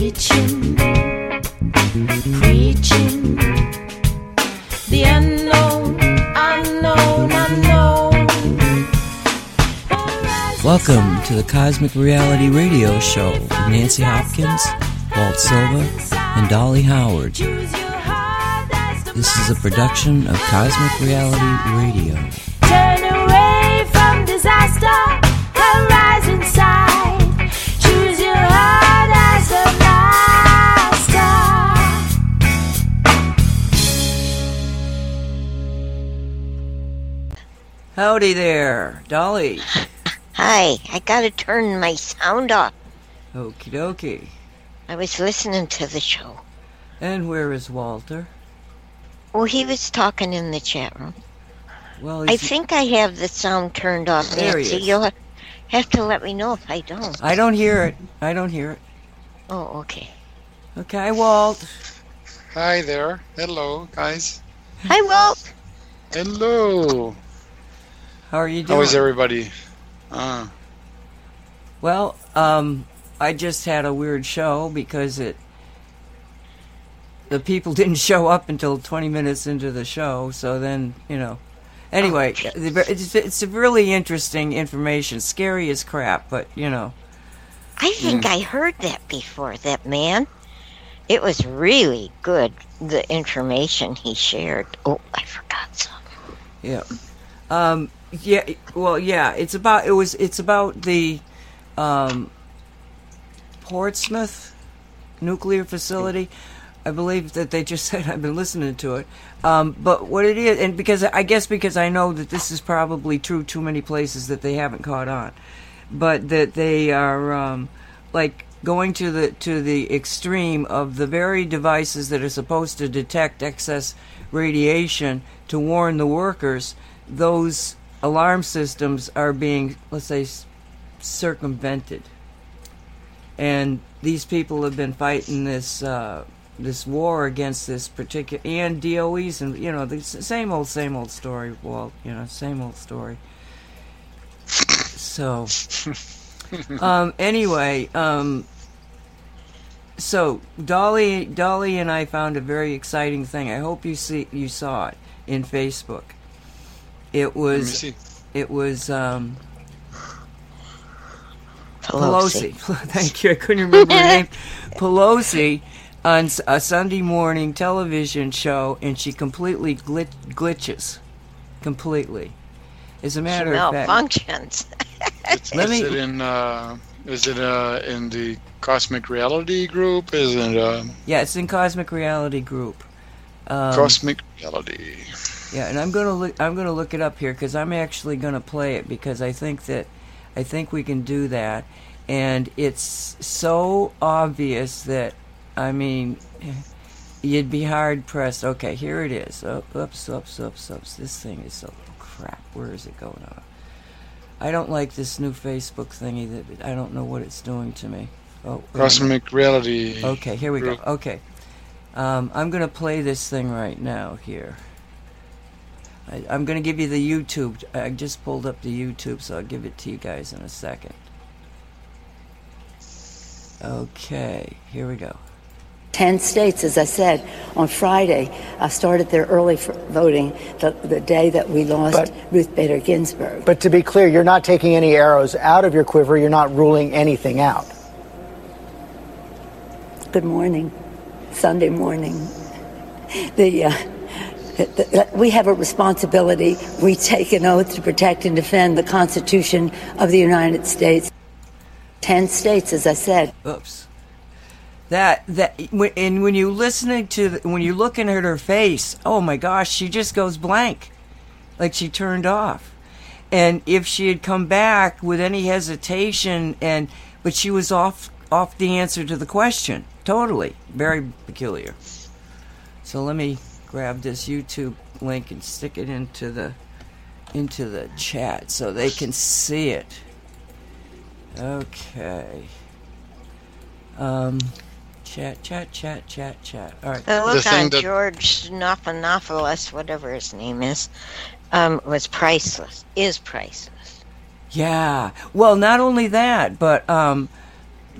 Reaching, preaching, the unknown, unknown, unknown. Welcome to the Cosmic Reality Radio Show with Nancy Hopkins, Walt Silva, and Dolly Howard. Choose your heart as the This is a production of Cosmic Reality Radio. Howdy there, Dolly. Hi, I gotta turn my sound off. Okie dokie. I was listening to the show. And where is Walter? Well, he was talking in the chat room. Well, I think I have the sound turned off, There he Nancy. is. You'll have to let me know if I don't. I don't hear it. I don't hear it. Oh, okay. Okay, Walt. Hi there. Hello, guys. Hi, Walt. Hello. How are you doing? How is everybody? Uh, Well, um, I just had a weird show because it the people didn't show up until 20 minutes into the show. So then, you know. Anyway, it's, it's a really interesting information. Scary as crap, but you know. I think I heard that before, that man. It was really good, the information he shared. Oh, I forgot something. Yeah. Um, yeah. Well, yeah. It's about. It was. It's about the um, Portsmouth nuclear facility. I believe that they just said I've been listening to it. Um, but what it is, and because I guess because I know that this is probably true too many places that they haven't caught on, but that they are um, like going to the to the extreme of the very devices that are supposed to detect excess radiation to warn the workers. Those alarm systems are being, let's say, circumvented and these people have been fighting this uh, this war against this particular and DOEs and you know the same old same old story, Walt. You know, same old story. So, um, anyway, um, so Dolly Dolly and I found a very exciting thing. I hope you see you saw it in Facebook. It let me was see. it was um, Pelosi. Pelosi. Thank you. I couldn't remember her name. Pelosi on a Sunday morning television show, and she completely glit- glitches. Completely. As a She matter of fact, malfunctions. It's, Let is me- it in? Uh, is it uh, in the Cosmic Reality group? Is it uh, yeah, it's in Cosmic Reality Group. Um, Cosmic Reality? Yeah, and I'm gonna look. I'm gonna look it up here because I'm actually gonna play it because I think that I think we can do that, and it's so obvious that I mean, you'd be hard pressed. Okay, here it is. Oh, oops, oops, oops, oops. This thing is so crap. Where is it going on? I don't like this new Facebook thingy. That I don't know what it's doing to me. Oh, wait a minute. Cosmic Reality. Okay, here we go. Okay. Um, I'm going to play this thing right now here. I, I'm going to give you the YouTube. I just pulled up the YouTube, so I'll give it to you guys in a second. Okay, here we go. 10 states, as I said, on Friday, uh, started their early voting the, the day that we lost But- Ruth Bader Ginsburg. But to be clear, you're not taking any arrows out of your quiver. You're not ruling anything out. Good morning, Sunday morning. The, uh, the, the, we have a responsibility. We take an oath to protect and defend the Constitution of the United States. 10 states, as I said. Oops. That that and when you listening to when you're looking at her face, oh my gosh, she just goes blank, like she turned off. And if she had come back with any hesitation, and but she was off off the answer to the question totally, very peculiar. So let me grab this YouTube link and stick it into the into the chat so they can see it. Okay. Um, chat, chat, chat, chat, chat. All right. The look thing on that- George Stephanopoulos, whatever his name is, um, was priceless. Is priceless. Yeah. Well, not only that, but um,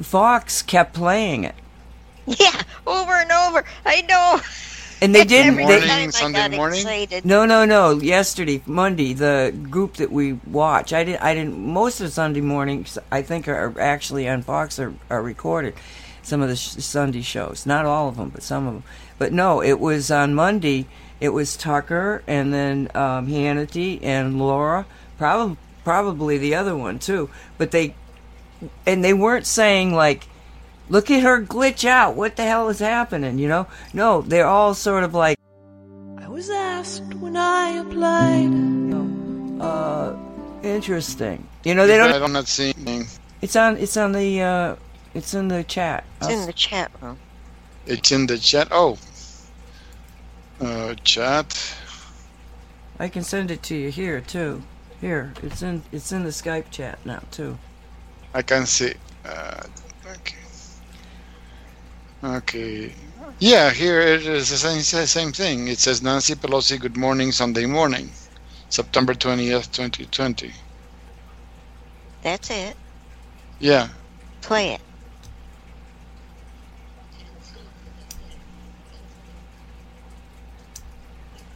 Fox kept playing it. Yeah, over and over. I know. And they didn't. Every They, Morning, time I Sunday got morning? excited. no, no, no. Yesterday, Monday, the group that we watch, I didn't. I didn't. Most of Sunday mornings, I think, are actually on Fox are, are recorded. Some of the sh- Sunday shows, not all of them, but some of them. But no, it was on Monday. It was Tucker, and then um, Hannity and Laura. Probably, probably the other one too. But they, and they weren't saying like look at her glitch out. What the hell is happening? You know? No, they're all sort of like, I was asked when I applied. uh, interesting. You know, they don't. I'm not seeing. It's on. It's on the. Uh, it's in the chat. It's in the chat room. It's in the chat. Oh. Uh, chat. I can send it to you here too. Here, it's in. It's in the Skype chat now too. I can see. Uh, okay. Okay. Yeah, here it is the same, same thing. It says Nancy Pelosi, good morning, Sunday morning, September 20th, 2020. That's it. Yeah. Play it.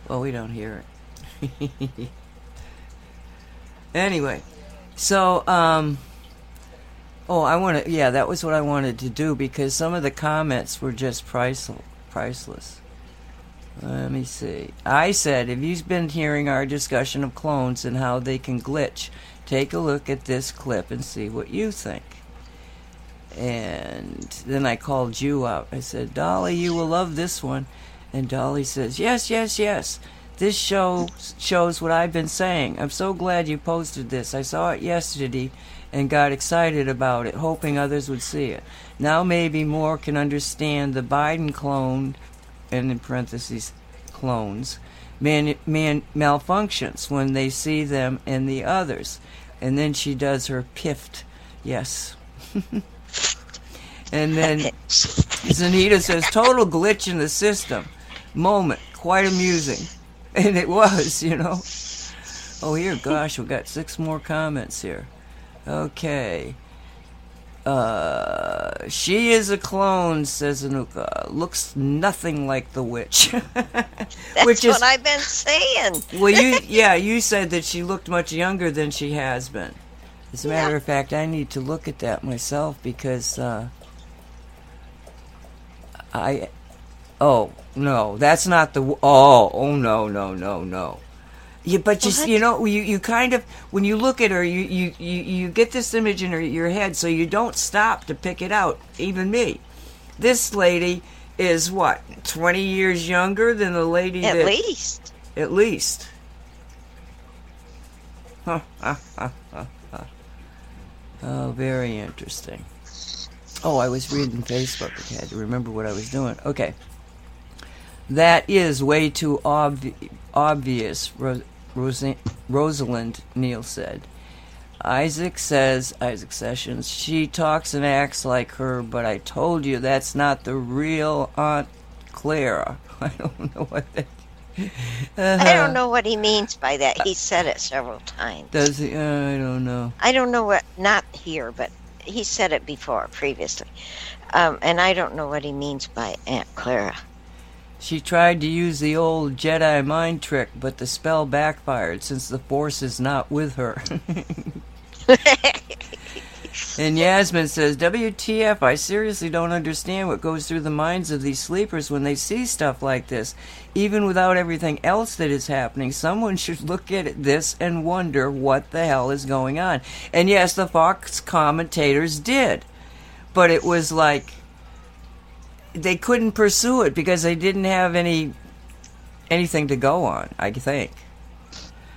Well, we don't hear it. anyway, so um. Oh, I want to. Yeah, that was what I wanted to do because some of the comments were just priceless. Priceless. Let me see. I said, if you've been hearing our discussion of clones and how they can glitch, take a look at this clip and see what you think. And then I called you out. I said, Dolly, you will love this one. And Dolly says, Yes, yes, yes. This show shows what I've been saying. I'm so glad you posted this. I saw it yesterday and got excited about it, hoping others would see it. Now maybe more can understand the Biden clone, and in parentheses, clones, man, man, malfunctions when they see them and the others. And then she does her piffed. Yes. and then Zanita says, total glitch in the system. Moment. Quite amusing. And it was, you know. Oh, here, gosh, we've got six more comments here. Okay. Uh, she is a clone, says Anuka. Looks nothing like the witch. That's Which is what I've been saying. well, you yeah, you said that she looked much younger than she has been. As a matter Yeah. of fact, I need to look at that myself because uh, I. Oh no, that's not the. Oh, oh no, no, no, no. Yeah, but just What? you know, you, you kind of when you look at her, you, you, you, you get this image in her, your head, so you don't stop to pick it out. Even me, this lady is what twenty years younger than the lady At that least. at least. Huh, huh, huh, huh, huh. Oh, very interesting. Oh, I was reading Facebook. I had to remember what I was doing. Okay. That is way too obvi- obvious, Ro- Rosa- Rosalind Neal said. Isaac says, Isaac Sessions, she talks and acts like her, but I told you that's not the real Aunt Clara. I don't know what that I don't know what he means by that. He said it several times. Does he? Uh, I don't know. I don't know what, not here, but he said it before, previously. Um, and I don't know what he means by Aunt Clara. She tried to use the old Jedi mind trick, but the spell backfired since the Force is not with her. and Yasmin says, WTF, I seriously don't understand what goes through the minds of these sleepers when they see stuff like this. Even without everything else that is happening, someone should look at this and wonder what the hell is going on. And yes, the Fox commentators did. But it was like they couldn't pursue it because they didn't have any anything to go on. I think.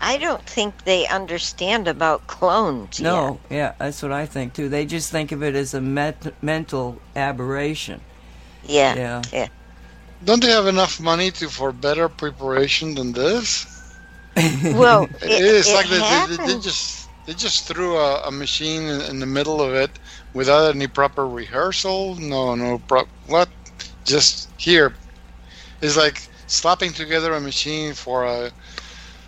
I don't think they understand about clones No, yeah, that's what I think too. They just think of it as a met- mental aberration. Yeah. Yeah. Yeah. Don't they have enough money to for better preparation than this? Well, It it, is it like they, they, they just they just threw a, a machine in, in the middle of it without any proper rehearsal. No, no, pro- what? Just here. It's like slapping together a machine for a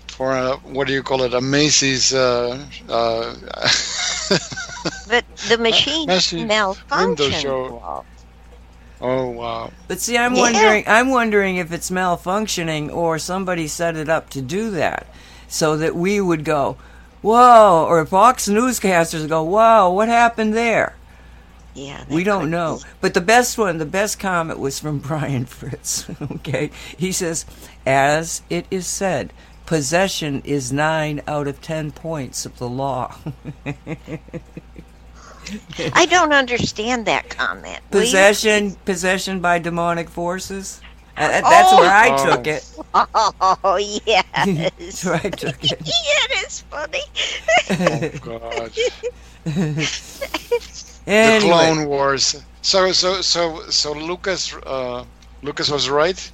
for a what do you call it? A Macy's. Uh, uh, But the machine Massive window malfunctioned. Oh wow. But see, I'm Yeah. wondering. I'm wondering if it's malfunctioning or somebody set it up to do that, so that we would go, "Whoa!" or Fox newscasters go, "Whoa! What happened there?" Yeah. We don't could know. be. But the best one, the best comment was from Brian Fritz. okay, he says, "As it is said." Possession is nine out of ten points of the law. I don't understand that comment. Will you- possession, possession by demonic forces. Uh, that- that's where I Oh. took it. Oh yes. That's where I took it. yeah, it is funny. Oh god. The Clone Wars. So so so so Lucas uh, Lucas was right.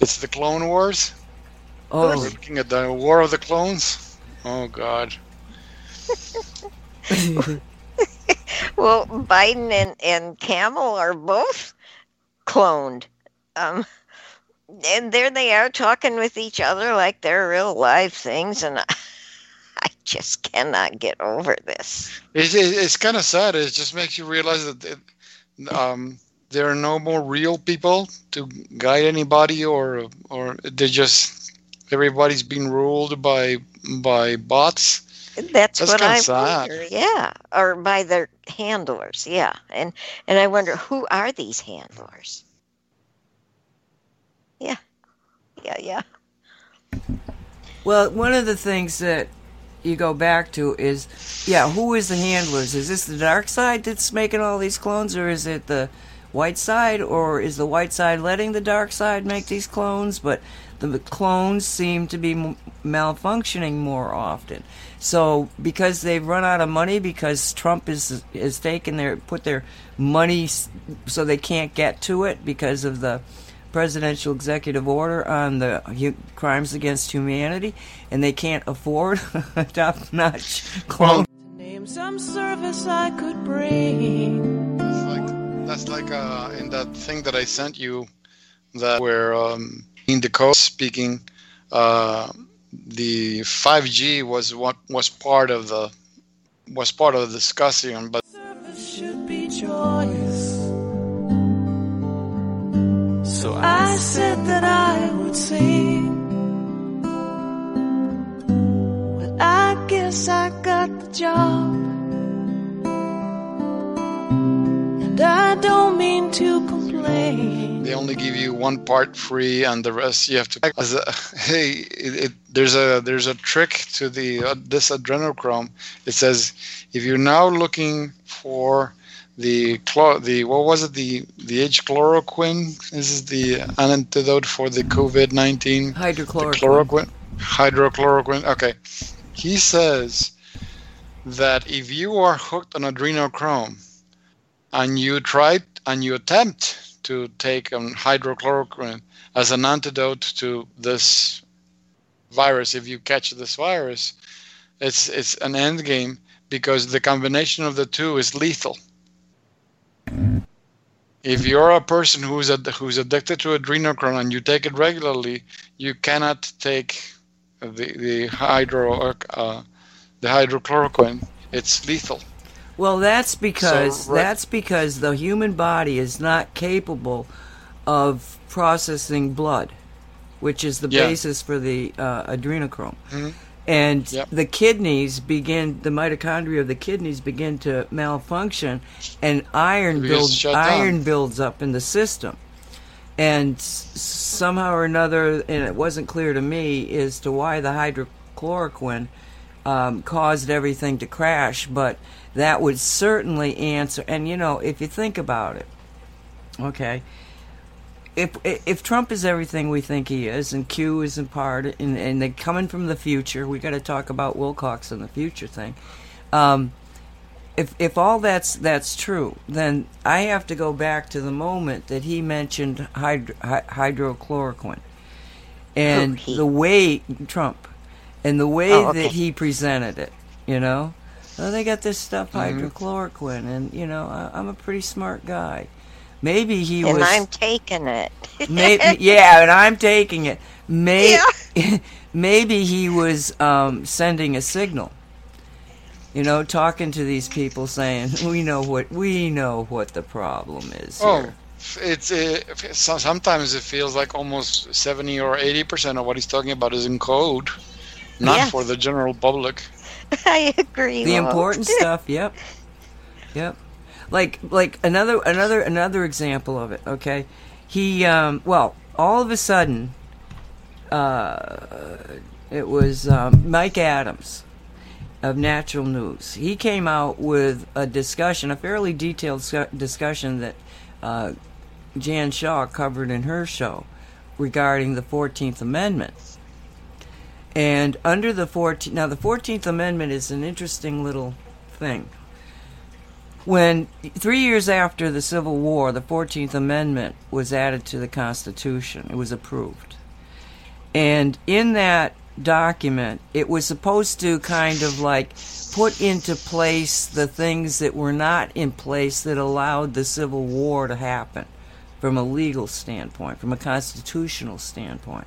It's the Clone Wars. We're oh, looking at the War of the Clones. Oh god. Well, Biden and, and Camel are both cloned. Um, and there they are talking with each other like they're real live things, and I, I just cannot get over this. It, it, it's kind of sad. It just makes you realize that it, um, there are no more real people to guide anybody, or or they're just everybody's being ruled by by bots. That's, That's what kinda I sad. wonder. Yeah, or by their handlers. Yeah, and and I wonder who are these handlers? Yeah, yeah, yeah. well, one of the things that you go back to is, yeah, who is the handlers? Is this the dark side that's making all these clones, or is it the white side, or is the white side letting the dark side make these clones? But the clones seem to be m- malfunctioning more often. So because they've run out of money, because Trump is is taken their put their money so they can't get to it because of the presidential executive order on the hu- crimes against humanity, and they can't afford a top-notch clone. Name some service I could bring. That's like that's like uh, in that thing that I sent you, that where um, in the code speaking, uh, the 5G was what was part of the was part of the discussion, but Service should be choice. So I said that I would sing. Well, I guess I got the job. And I don't mean to complain. they only give you one part free, and the rest you have to. As a, hey, it, it, there's a there's a trick to the uh, this adrenochrome. It says if you're now looking for the the what was it the the H chloroquine? This is the antidote for the COVID nineteen. Hydrochloroquine. chloroquine hydrochloroquine okay. He says that if you are hooked on adrenochrome and you try and you attempt to take um, hydrochloroquine as an antidote to this virus if you catch this virus it's it's an end game because the combination of the two is lethal if you're a person who's ad- who's addicted to adrenochrome and you take it regularly, you cannot take the the hydro uh, the hydrochloroquine. It's lethal. Well, that's because So, right- that's because the human body is not capable of processing blood, which is the Yeah. basis for the uh, adrenochrome. Mhm. And Yep. the kidneys begin, the mitochondria of the kidneys begin to malfunction, and iron builds shut down. iron builds up in the system. And somehow or another, and it wasn't clear to me as to why the hydrochloroquine um, caused everything to crash, but that would certainly answer. And you know, if you think about it, okay, if if Trump is everything we think he is, and Q is in part, and, and they coming from the future, we got to talk about Wilcox and the future thing. Um, if if all that's that's true, then I have to go back to the moment that he mentioned hydro, hy- hydrochloroquine, and the way Trump, and the way Oh, okay. that he presented it. You know, oh, they got this stuff hydrochloroquine, and you know, I, I'm a pretty smart guy. Maybe he And was. And I'm taking it. Maybe, yeah, and I'm taking it. May, Yeah. maybe he was um, sending a signal. You know, talking to these people, saying, "We know what we know what the problem is Oh, here." it's uh, sometimes it feels like almost 70 or 80 percent of what he's talking about is in code, not Yes. for the general public. I agree. the Walt. important stuff. Yep, yep. Like like another another another example of it. Okay, he um, well all of a sudden, uh, it was um, Mike Adams of Natural News. He came out with a discussion, a fairly detailed discussion that uh, Jan Shaw covered in her show regarding the Fourteenth Amendment. And under the 14th, now the 14th Amendment is an interesting little thing. When three years after the Civil War, the 14th Amendment was added to the Constitution, it was approved. And in that document, it was supposed to kind of like put into place the things that were not in place that allowed the Civil War to happen from a legal standpoint, from a constitutional standpoint.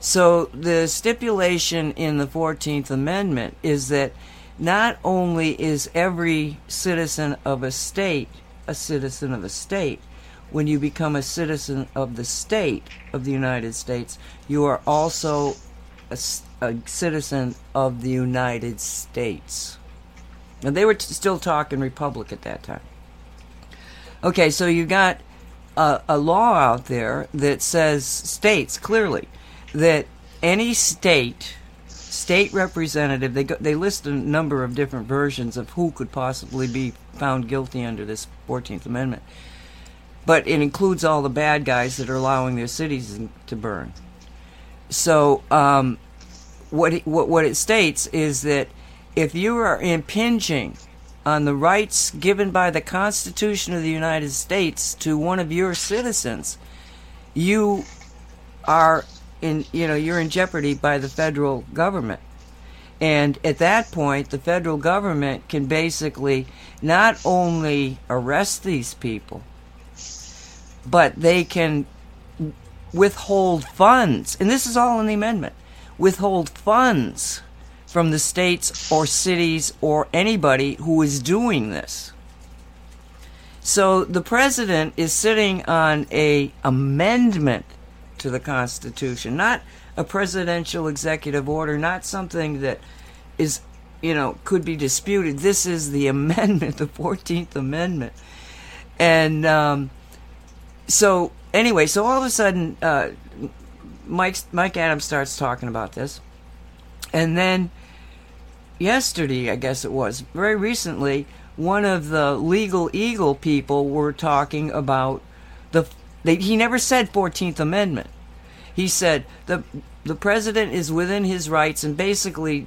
So the stipulation in the 14th Amendment is that not only is every citizen of a state a citizen of a state, when you become a citizen of the state of the United States, you are also a citizen of the United States. And they were t- still talking republic at that time. Okay, so you got a, a law out there that says states clearly that any state state representative they go, they list a number of different versions of who could possibly be found guilty under this 14th amendment. But it includes all the bad guys that are allowing their cities to burn. So um, what, it, what what it states is that if you are impinging on the rights given by the Constitution of the United States to one of your citizens, you are in you know you're in jeopardy by the federal government. And at that point, the federal government can basically not only arrest these people, but they can withhold funds. And this is all in the amendment withhold funds from the states or cities or anybody who is doing this. So the president is sitting on a amendment to the Constitution, not a presidential executive order, not something that is, you know, could be disputed. This is the amendment, the 14th Amendment. And um, so, anyway, so all of a sudden, uh, Mike, Mike Adams starts talking about this. And then yesterday, I guess it was, very recently, one of the legal eagle people were talking about the. They, he never said Fourteenth Amendment. He said the the president is within his rights, and basically,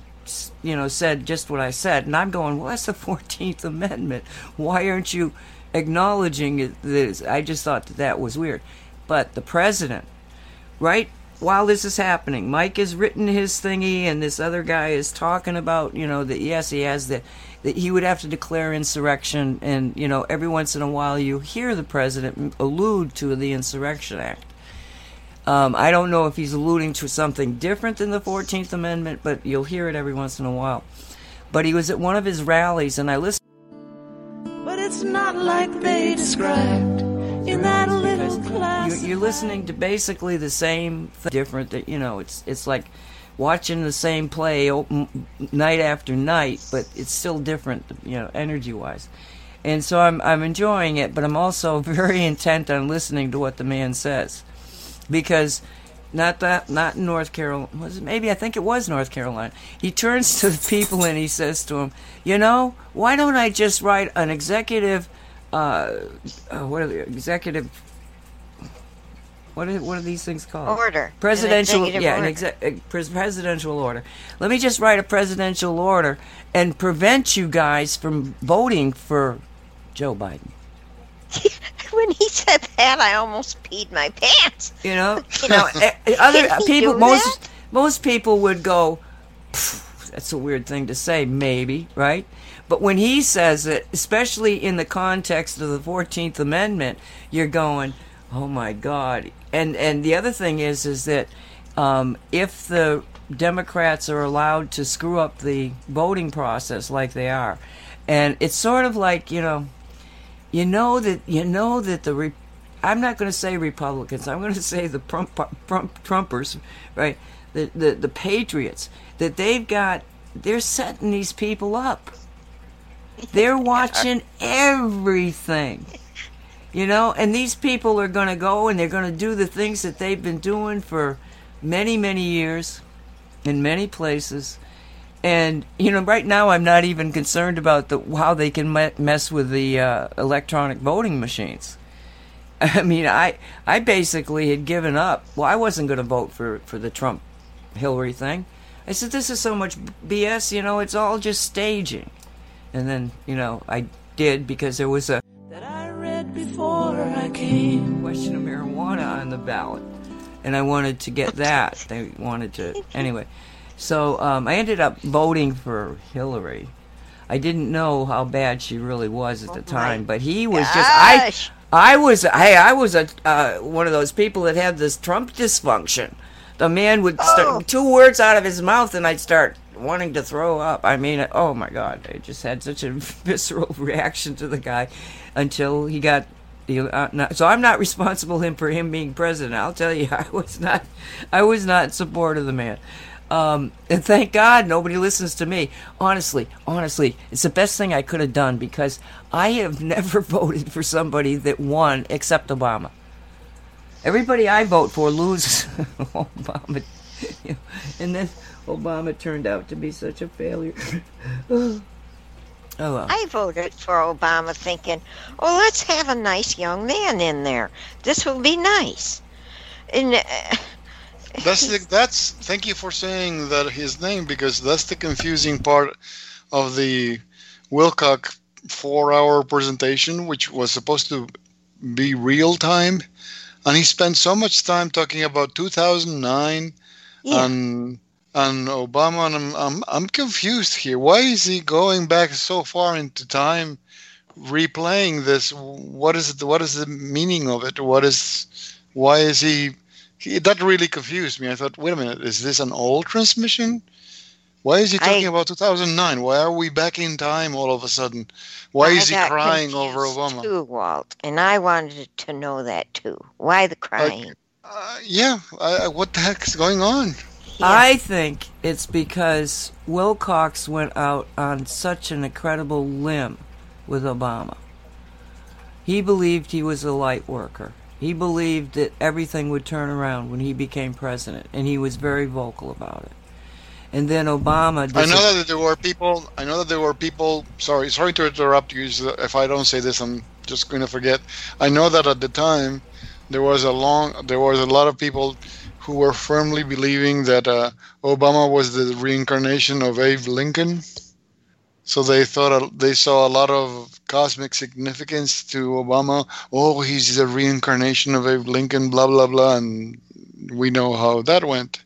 you know, said just what I said. And I'm going, well, that's the Fourteenth Amendment. Why aren't you acknowledging? This? I just thought that that was weird. But the president, right while this is happening, Mike has written his thingy, and this other guy is talking about, you know, that yes, he has the that he would have to declare insurrection, and you know, every once in a while you hear the president allude to the Insurrection Act. Um, I don't know if he's alluding to something different than the Fourteenth Amendment, but you'll hear it every once in a while. But he was at one of his rallies, and I listened. But it's not like they described in that little class. You're, you're listening to basically the same thing, different. That you know, it's it's like watching the same play night after night, but it's still different, you know, energy wise. And so I'm I'm enjoying it, but I'm also very intent on listening to what the man says, because not that not North Carolina was it maybe I think it was North Carolina. He turns to the people and he says to them, you know, why don't I just write an executive, uh, uh what are the executive what are, what are these things called? Order. Presidential, executive yeah, an order. exe- a pres- presidential order. Let me just write a presidential order and prevent you guys from voting for Joe Biden. when he said that, I almost peed my pants. You know, you know, eh, eh, other people, most that? most people would go, "That's a weird thing to say," maybe, right? But when he says it, especially in the context of the Fourteenth Amendment, you're going, "Oh my God!" And and the other thing is, is that um, if the Democrats are allowed to screw up the voting process like they are, and it's sort of like you know, you know that you know that the re- I'm not going to say Republicans. I'm going to say the Trump, Trump, Trumpers, right? The, the the Patriots that they've got. They're setting these people up. They're watching everything. You know, and these people are going to go and they're going to do the things that they've been doing for many, many years in many places. And you know, right now I'm not even concerned about the how they can me- mess with the uh, electronic voting machines. I mean, I I basically had given up. Well, I wasn't going to vote for for the Trump Hillary thing. I said this is so much BS. You know, it's all just staging. And then you know I did because there was a that I read before I came. question of marijuana on the ballot, and I wanted to get that. They wanted to anyway. So um, I ended up voting for Hillary. I didn't know how bad she really was at the time, but he was just I I was hey, I was a uh, one of those people that had this Trump dysfunction. The man would start Oh. two words out of his mouth, and I'd start wanting to throw up. I mean, oh my god, I just had such a visceral reaction to the guy until he got. Uh, so I'm not responsible him for him being president. I'll tell you, I was not. I was not in support of the man. Um, and thank God nobody listens to me. Honestly, honestly, it's the best thing I could have done because I have never voted for somebody that won except Obama. Everybody I vote for loses. Obama, and then Obama turned out to be such a failure. oh well. I voted for Obama thinking, oh, let's have a nice young man in there. This will be nice. And uh, That's the, that's. Thank you for saying that his name because that's the confusing part of the Wilcock four-hour presentation, which was supposed to be real time, and he spent so much time talking about 2009 Yeah. and and Obama, and I'm, I'm I'm confused here. Why is he going back so far into time, replaying this? What is it? What is the meaning of it? What is? Why is he? He that really confused me. I thought, wait a minute, is this an old transmission? Why is he I- talking about 2009? Why are we back in time all of a sudden? Why I is he crying over confused Obama? Too, Walt, and I wanted to know that too. Why the crying? Uh, yeah, I, I- what the heck is going on? I think it's because Wilcox went out on such an incredible limb with Obama. He believed he was a light worker. He believed that everything would turn around when he became president, and he was very vocal about it. And then Obama. I know that there were people. I know that there were people. Sorry, sorry to interrupt you. If I don't say this, I'm just going to forget. I know that at the time, there was a long. There was a lot of people who were firmly believing that uh, Obama was the reincarnation of Abe Lincoln. So they thought they saw a lot of cosmic significance to Obama. Oh, he's the reincarnation of Abe Lincoln. Blah blah blah, and we know how that went.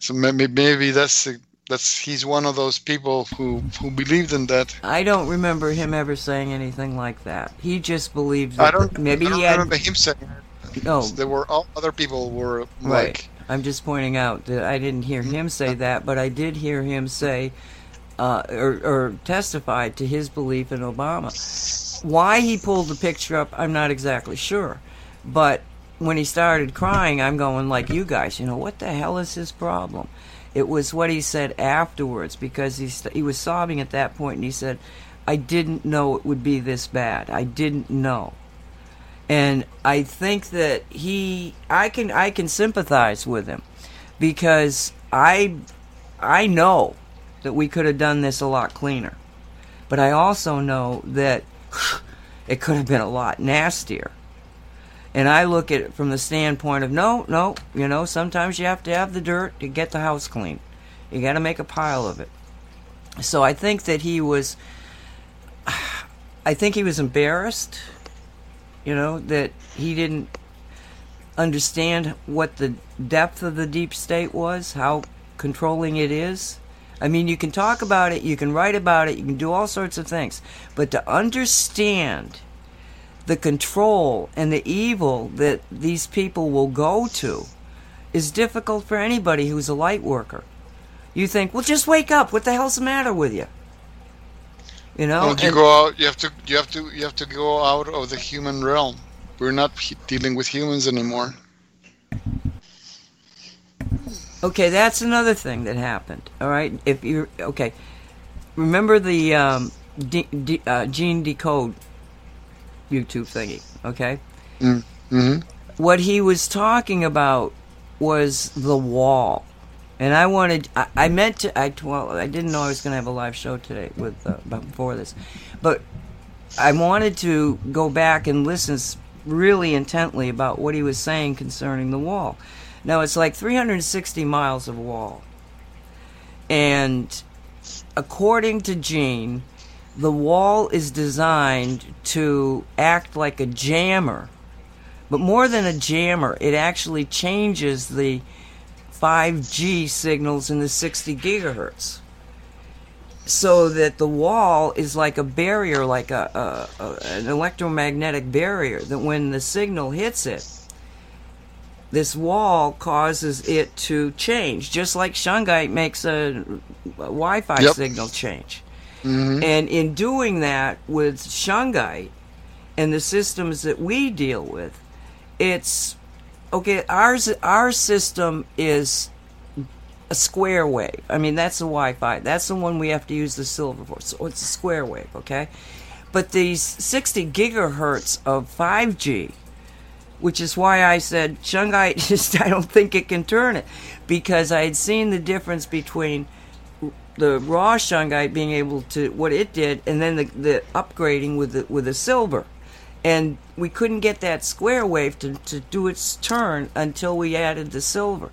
So maybe maybe that's that's he's one of those people who who believed in that. I don't remember him ever saying anything like that. He just believed I that don't maybe I don't he had remember him saying no. Oh. There were all other people were Right. I'm just pointing out that I didn't hear him say that, but I did hear him say uh, or, or testify to his belief in Obama. Why he pulled the picture up, I'm not exactly sure. But when he started crying, I'm going like you guys. You know what the hell is his problem? It was what he said afterwards because he st- he was sobbing at that point, and he said, "I didn't know it would be this bad. I didn't know." and I think that he I can I can sympathize with him because I I know that we could have done this a lot cleaner. But I also know that it could have been a lot nastier. And I look at it from the standpoint of no, no, you know, sometimes you have to have the dirt to get the house clean. You got to make a pile of it. So I think that he was I think he was embarrassed you know that he didn't understand what the depth of the deep state was how controlling it is i mean you can talk about it you can write about it you can do all sorts of things but to understand the control and the evil that these people will go to is difficult for anybody who's a light worker you think well just wake up what the hell's the matter with you you know Don't you and- go out? You have to. You have to. You have to go out of the human realm. we're not dealing with humans anymore. Okay, that's another thing that happened. All right, if you're okay, remember the um, D, D, uh, Gene Decode YouTube thingy. Okay, Mm-hmm. what he was talking about was the wall, and I wanted. I, I meant to. I well, I didn't know I was going to have a live show today with uh, before this, but I wanted to go back and listen really intently about what he was saying concerning the wall. Now it's like 360 miles of wall, and according to Gene, the wall is designed to act like a jammer, but more than a jammer, it actually changes the 5G signals in the 60 gigahertz. So that the wall is like a barrier, like a, a, a an electromagnetic barrier. That when the signal hits it, this wall causes it to change, just like shungite makes a, a Wi-Fi Yep. signal change. Mm-hmm. And in doing that with shungite and the systems that we deal with, it's okay. Ours, our system is a square wave. I mean, that's the Wi-Fi. That's the one we have to use the silver for. So it's a square wave, okay? But these 60 gigahertz of 5G, which is why I said shungite. Just I don't think it can turn it because I had seen the difference between the raw shungite being able to what it did, and then the, the upgrading with the with the silver, and we couldn't get that square wave to, to do its turn until we added the silver,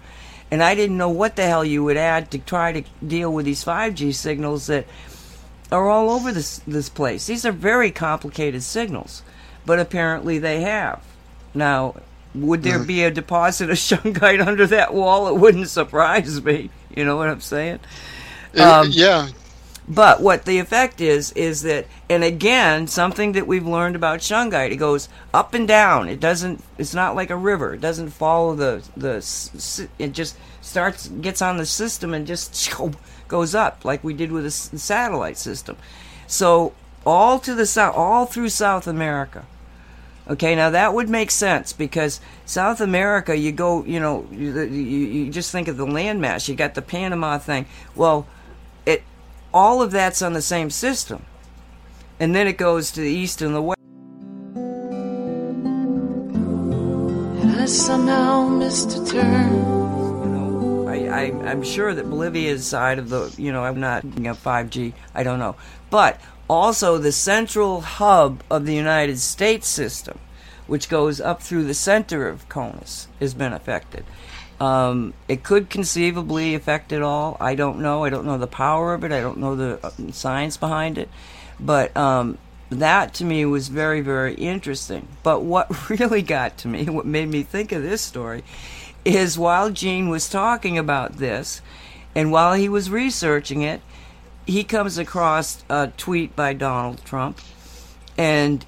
and I didn't know what the hell you would add to try to deal with these 5G signals that are all over this this place. These are very complicated signals, but apparently they have. Now, would there be a deposit of shungite under that wall? It wouldn't surprise me. You know what I'm saying? Um, yeah, But what the effect is is that, and again, something that we've learned about shungite, it goes up and down. It doesn't. It's not like a river. It doesn't follow the the. It just starts gets on the system and just goes up like we did with the satellite system. So all to the south, all through South America. Okay, now that would make sense because South America, you go, you know, you, you, you just think of the landmass. You got the Panama thing. Well, it all of that's on the same system, and then it goes to the east and the west. And I somehow missed a turn. You know, I, I I'm sure that Bolivia's side of the, you know, I'm not you know, 5G. I don't know, but also the central hub of the United States system, which goes up through the center of CONUS, has been affected. Um, it could conceivably affect it all. I don't know. I don't know the power of it. I don't know the uh, science behind it. But um, that to me was very, very interesting. But what really got to me, what made me think of this story, is while Gene was talking about this, and while he was researching it, he comes across a tweet by Donald Trump, and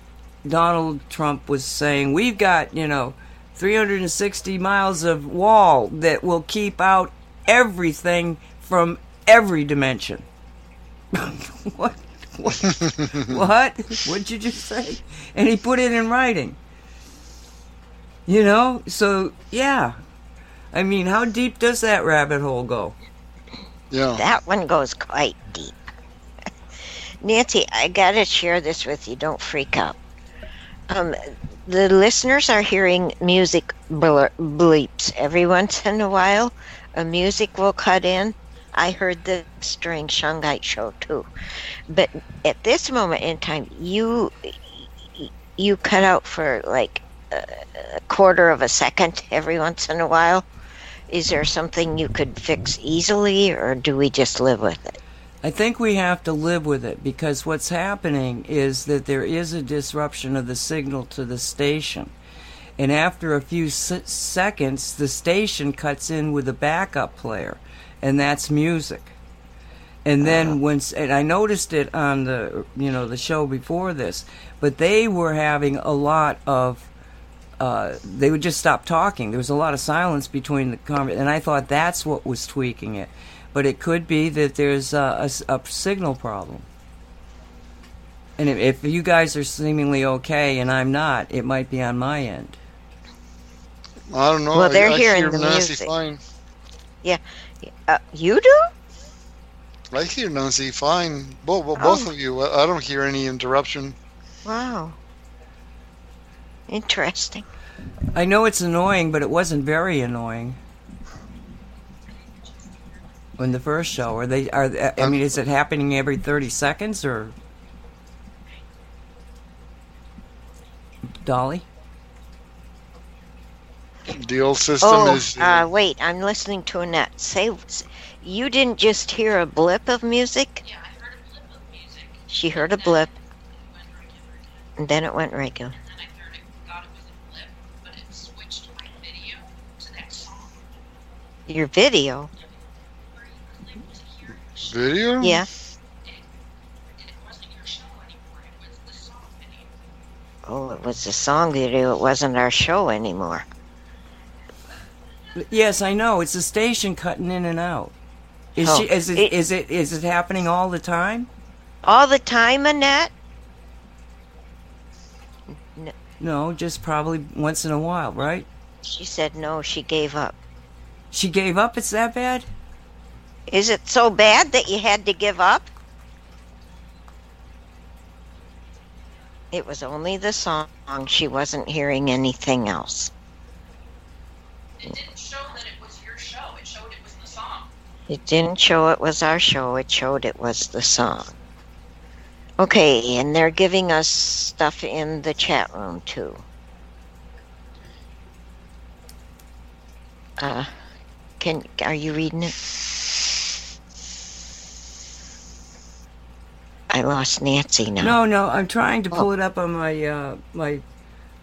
Donald Trump was saying, We've got, you know, 360 miles of wall that will keep out everything from every dimension. what? What? what? What'd you just say? And he put it in writing. You know? So, yeah. I mean, how deep does that rabbit hole go? Yeah. That one goes quite deep. Nancy, I gotta share this with you. Don't freak out. Um, the listeners are hearing music bleeps every once in a while. A music will cut in. I heard this during Shungite show too, but at this moment in time, you you cut out for like a quarter of a second every once in a while. Is there something you could fix easily, or do we just live with it? I think we have to live with it because what's happening is that there is a disruption of the signal to the station. And after a few se- seconds, the station cuts in with a backup player, and that's music. And then uh-huh. when s- and I noticed it on the you know the show before this, but they were having a lot of uh, they would just stop talking. There was a lot of silence between the conver- and I thought that's what was tweaking it. But it could be that there's a signal problem. And if, if you guys are seemingly okay and I'm not, it might be on my end. I don't know. Well, they're I, hearing hear the Nancy music. fine. Uh, you do? I hear Nancy fine. Both, both Oh. of you. I I don't hear any interruption. Wow. Interesting. I know it's annoying, but it wasn't very annoying. In the first show, are they? Are they- I mean, is it happening every thirty seconds or? Dolly, The old system Oh, is. uh, wait, I'm listening to Annette. Say, you didn't just hear a blip of music? Yeah, I heard a blip of music. She heard a blip, then it went regular. and then it went regular. And then I heard it, thought it was a blip, but it switched my video to that song. Your video? Where you click to hear the show, video? Yeah. and it wasn't your show anymore. It was video? Video? video. Oh, it was the song video. It wasn't our show anymore. yes, I know it's the station cutting in and out. Is Oh, she? Is it, it- Is it? Is it happening all the time? All the time, Annette? No, just probably once in a while, right? She said no, she gave up. She gave up. It's that bad? Is it so bad that you had to give up? It was only the song. She wasn't hearing anything else. It didn't show that it was your show. It showed it was the song. It didn't show it was our show, it showed it was the song. Okay, and they're giving us stuff in the chat room too. Uh, can are you reading it? I lost Nancy now. No, no. I'm trying to Oh. pull it up on my uh, my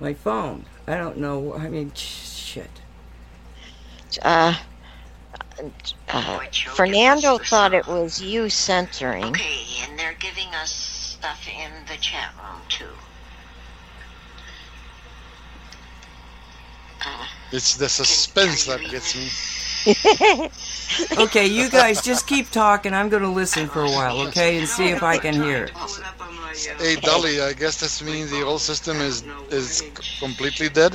my phone. I don't know. I mean, shit. Uh, uh, Fernando thought it was you censoring. Okay, and they're giving us stuff in the chat room too. It's the suspense that gets me. Okay, you guys just keep talking. I'm going to listen for a while, okay, and see if I can hear it. Hey, Dolly, I guess this means the old system is is completely dead.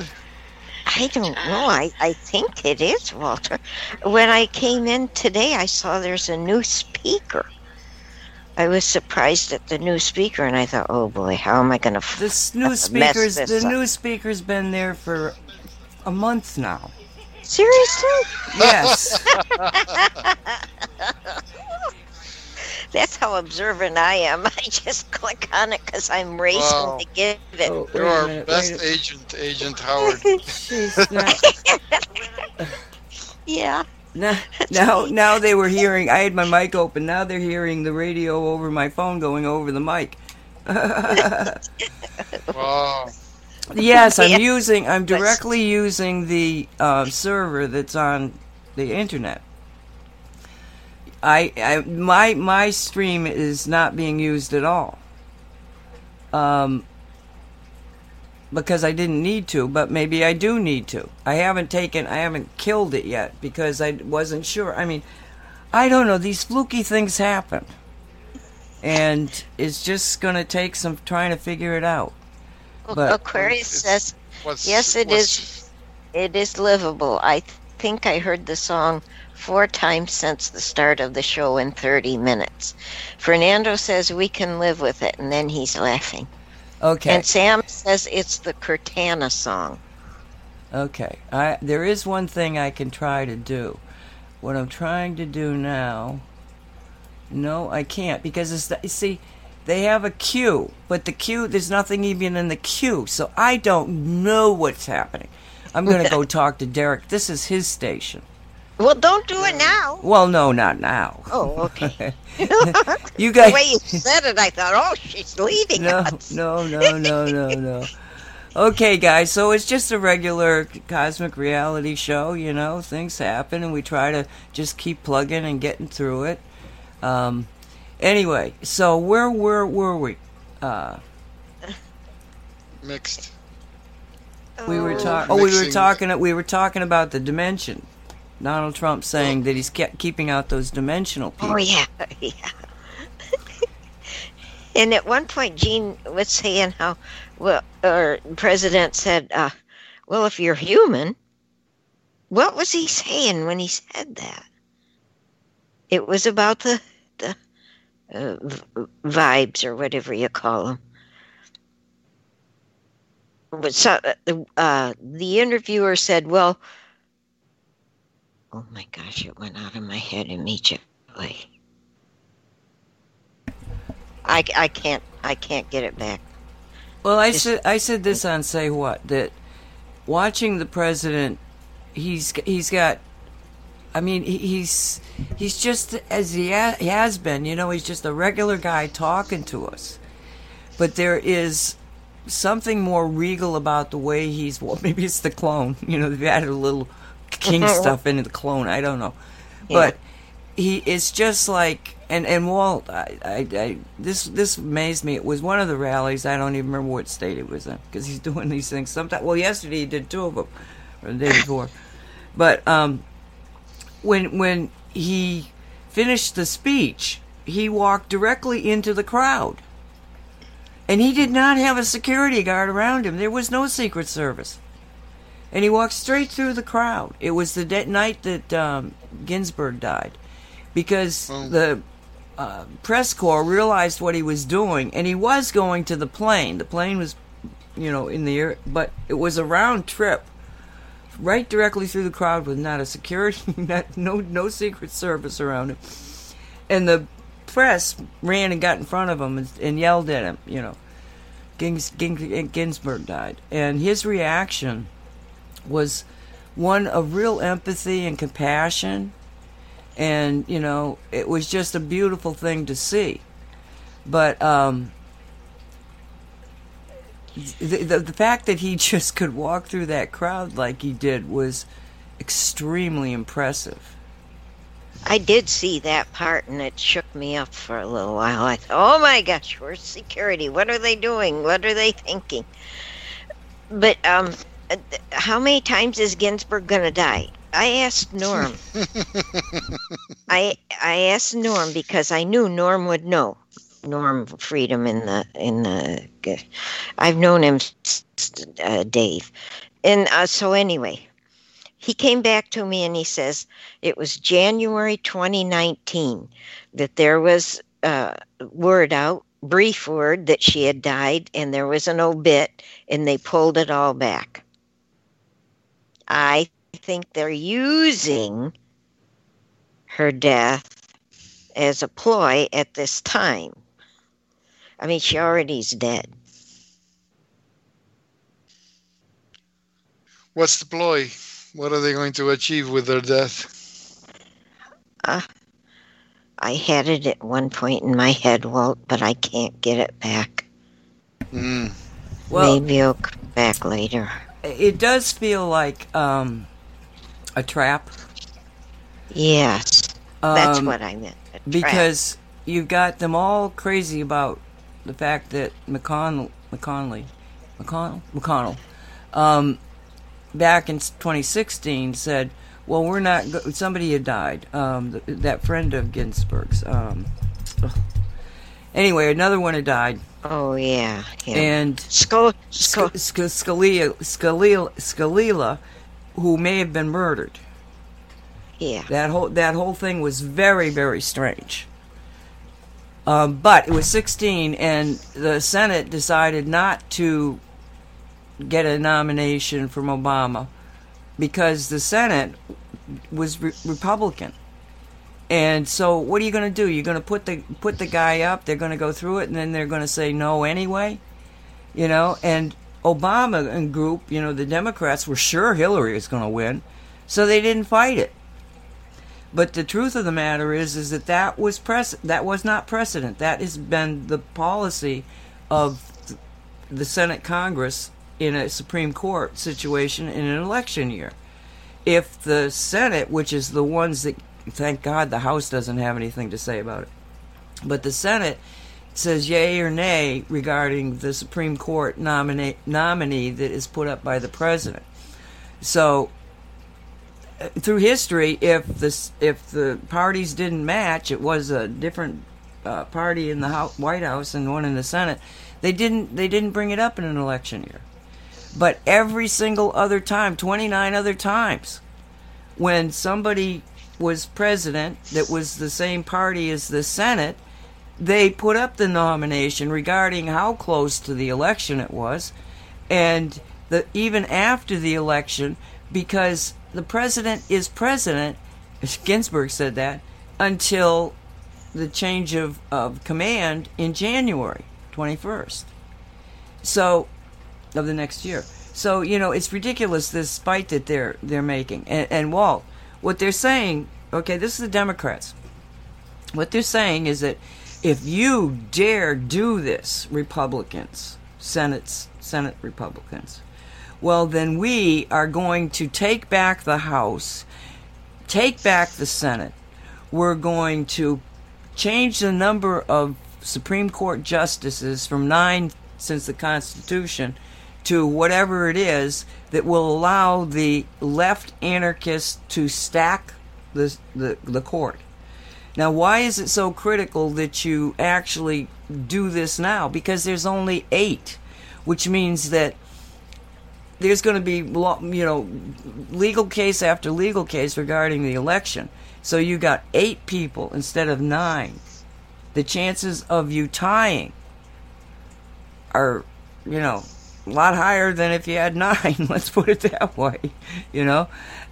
I don't know. I, I think it is, Walter. When I came in today, I saw there's a new speaker. I was surprised at the new speaker, and I thought, oh boy, how am I going to f- This new mess speaker's this the up? new speaker's been there for a month now. Seriously? Yes. That's how observant I am. I just click on it because I'm racing Wow. to give it. Oh, You're our minute, best agent, Agent Howard. She's not- Yeah. now, now, now they were hearing. I had my mic open. Now they're hearing the radio over my phone going over the mic. Wow. Yes, I'm using. I'm directly using the uh, server that's on the internet. I, I my my stream is not being used at all. Um, because I didn't need to, but maybe I do need to. I haven't taken. I haven't killed it yet because I wasn't sure. I mean, I don't know. These fluky things happen, and it's just going to take some trying to figure it out. But- Aquarius It's- says What's, Yes, it what's- is. it is livable. I th- think I heard the song four times since the start of the show in 30 minutes. Fernando says we can live with it, and then he's laughing. Okay. And Sam says it's the Cortana song. Okay. I there is one thing I can try to do. What I'm trying to do now. No, I can't because it's the, you see, they have a queue, but the queue there's nothing even in the queue, so I don't know what's happening. I'm gonna go talk to Derek. This is his station. Well, don't do it now. Well, no, not now. Oh, okay. You guys. the way you said it, I thought, oh, she's leaving no, us. no, no, no, no, no. Okay, guys, so it's just a regular cosmic reality show, you know, things happen and we try to just keep plugging and getting through it. Um, anyway, so where were were we? Uh, mixed. we were Oh. talking. Oh, we were talking. We were talking about the dimension. Donald Trump saying that he's kept keeping out those dimensional people. Oh, yeah. yeah. And at one point, Gene was saying how, well, or President said, uh, well, if you're human, what was he saying when he said that? It was about the, the uh, vibes or whatever you call them. But so, uh, the interviewer said, well, oh my gosh, it went out of my head immediately. I, I can't I can't get it back. Well, I Just- said I said this on say what that watching the president, he's he's got. I mean, he's he's just as he, ha- he has been. You know, he's just a regular guy talking to us. But there is something more regal about the way he's. Well, maybe it's the clone. You know, they've added a little king stuff into the clone. I don't know, but he it's just like and and Walt I, I, I this this amazed me it was one of the rallies I don't even remember what state it was in because he's doing these things sometimes well yesterday he did two of them or the day before but um when when he finished the speech he walked directly into the crowd and he did not have a security guard around him there was no secret service and he walked straight through the crowd. It was the de- night that um, Ginsburg died, because Oh. the uh, press corps realized what he was doing, and he was going to the plane. The plane was, you know, in the air, but it was a round trip, right directly through the crowd with not a security, not, no no secret service around him, and the press ran and got in front of him and, and yelled at him. You know, Gins, Gins, Ginsburg died, and his reaction was one of real empathy and compassion. And you know it was just a beautiful thing to see. But um the, the, the fact that he just could walk through that crowd like he did was extremely impressive I did see that part and it shook me up for a little while. I thought, oh my gosh, where's security? What are they doing? What are they thinking? But um, uh, how many times is Ginsburg going to die? I asked Norm. I I asked Norm because I knew Norm would know. Norm Freedom in the in the. I've known him, uh, Dave, and uh, so anyway, he came back to me and he says it was January 2019 that there was uh, word out, brief word that she had died, and there was an obit, and they pulled it all back. I think they're using her death as a ploy at this time. I mean, she already's dead. What's the ploy? What are they going to achieve with their death? I had it at one point in my head, Walt, but I can't get it back. Mm. well Maybe it'll come back later. it does feel like um a trap Yes, that's Um, what I meant. because you've got them all crazy about the fact that McConnell, McConnelly, McConnell, McConnell, um, back in 2016 said, "Well, we're not. Go- somebody had died. Um, th- that friend of Ginsburg's. Um, anyway, another one had died, Oh yeah, yeah. and Skull, Sc- skull. Scalia, Scalia, Scalia, who may have been murdered. Yeah, That whole that whole thing was very very strange. Um, but it was 16, and the Senate decided not to get a nomination from Obama because the Senate was re- Republican. And so, what are you going to do? You're going to put the put the guy up. They're going to go through it, and then they're going to say no anyway. You know, and Obama and group, you know, the Democrats were sure Hillary was going to win, so they didn't fight it. But the truth of the matter is, is that that was press that was not precedent. That has been the policy of the Senate Congress in a Supreme Court situation in an election year. If the Senate, which is the ones that, thank God, the House doesn't have anything to say about it, but the Senate says yay or nay regarding the Supreme Court nominate, nominee that is put up by the president. So through history, if the if the parties didn't match, it was a different uh, party in the Hou- White House and one in the Senate, they didn't they didn't bring it up in an election year. But every single other time, 29 other times, when somebody was president that was the same party as the Senate, they put up the nomination regarding how close to the election it was, and the even after the election, because the president is president, as Ginsburg said that, until the change of, of command in January 21st. So, of the next year. So, you know, it's ridiculous this fight that they're they're making. And, and Walt, what they're saying, okay, this is the Democrats. What they're saying is that if you dare do this, Republicans, Senate's Senate Republicans, well, then we are going to take back the House, take back the Senate. We're going to change the number of Supreme Court justices from nine since the Constitution to whatever it is that will allow the left anarchists to stack the, the, the court. Now, why is it so critical that you actually do this now? Because there's only eight, which means that there's going to be, you know, legal case after legal case regarding the election. So you got eight people instead of nine. The chances of you tying are, you know, a lot higher than if you had nine. Let's put it that way, you know,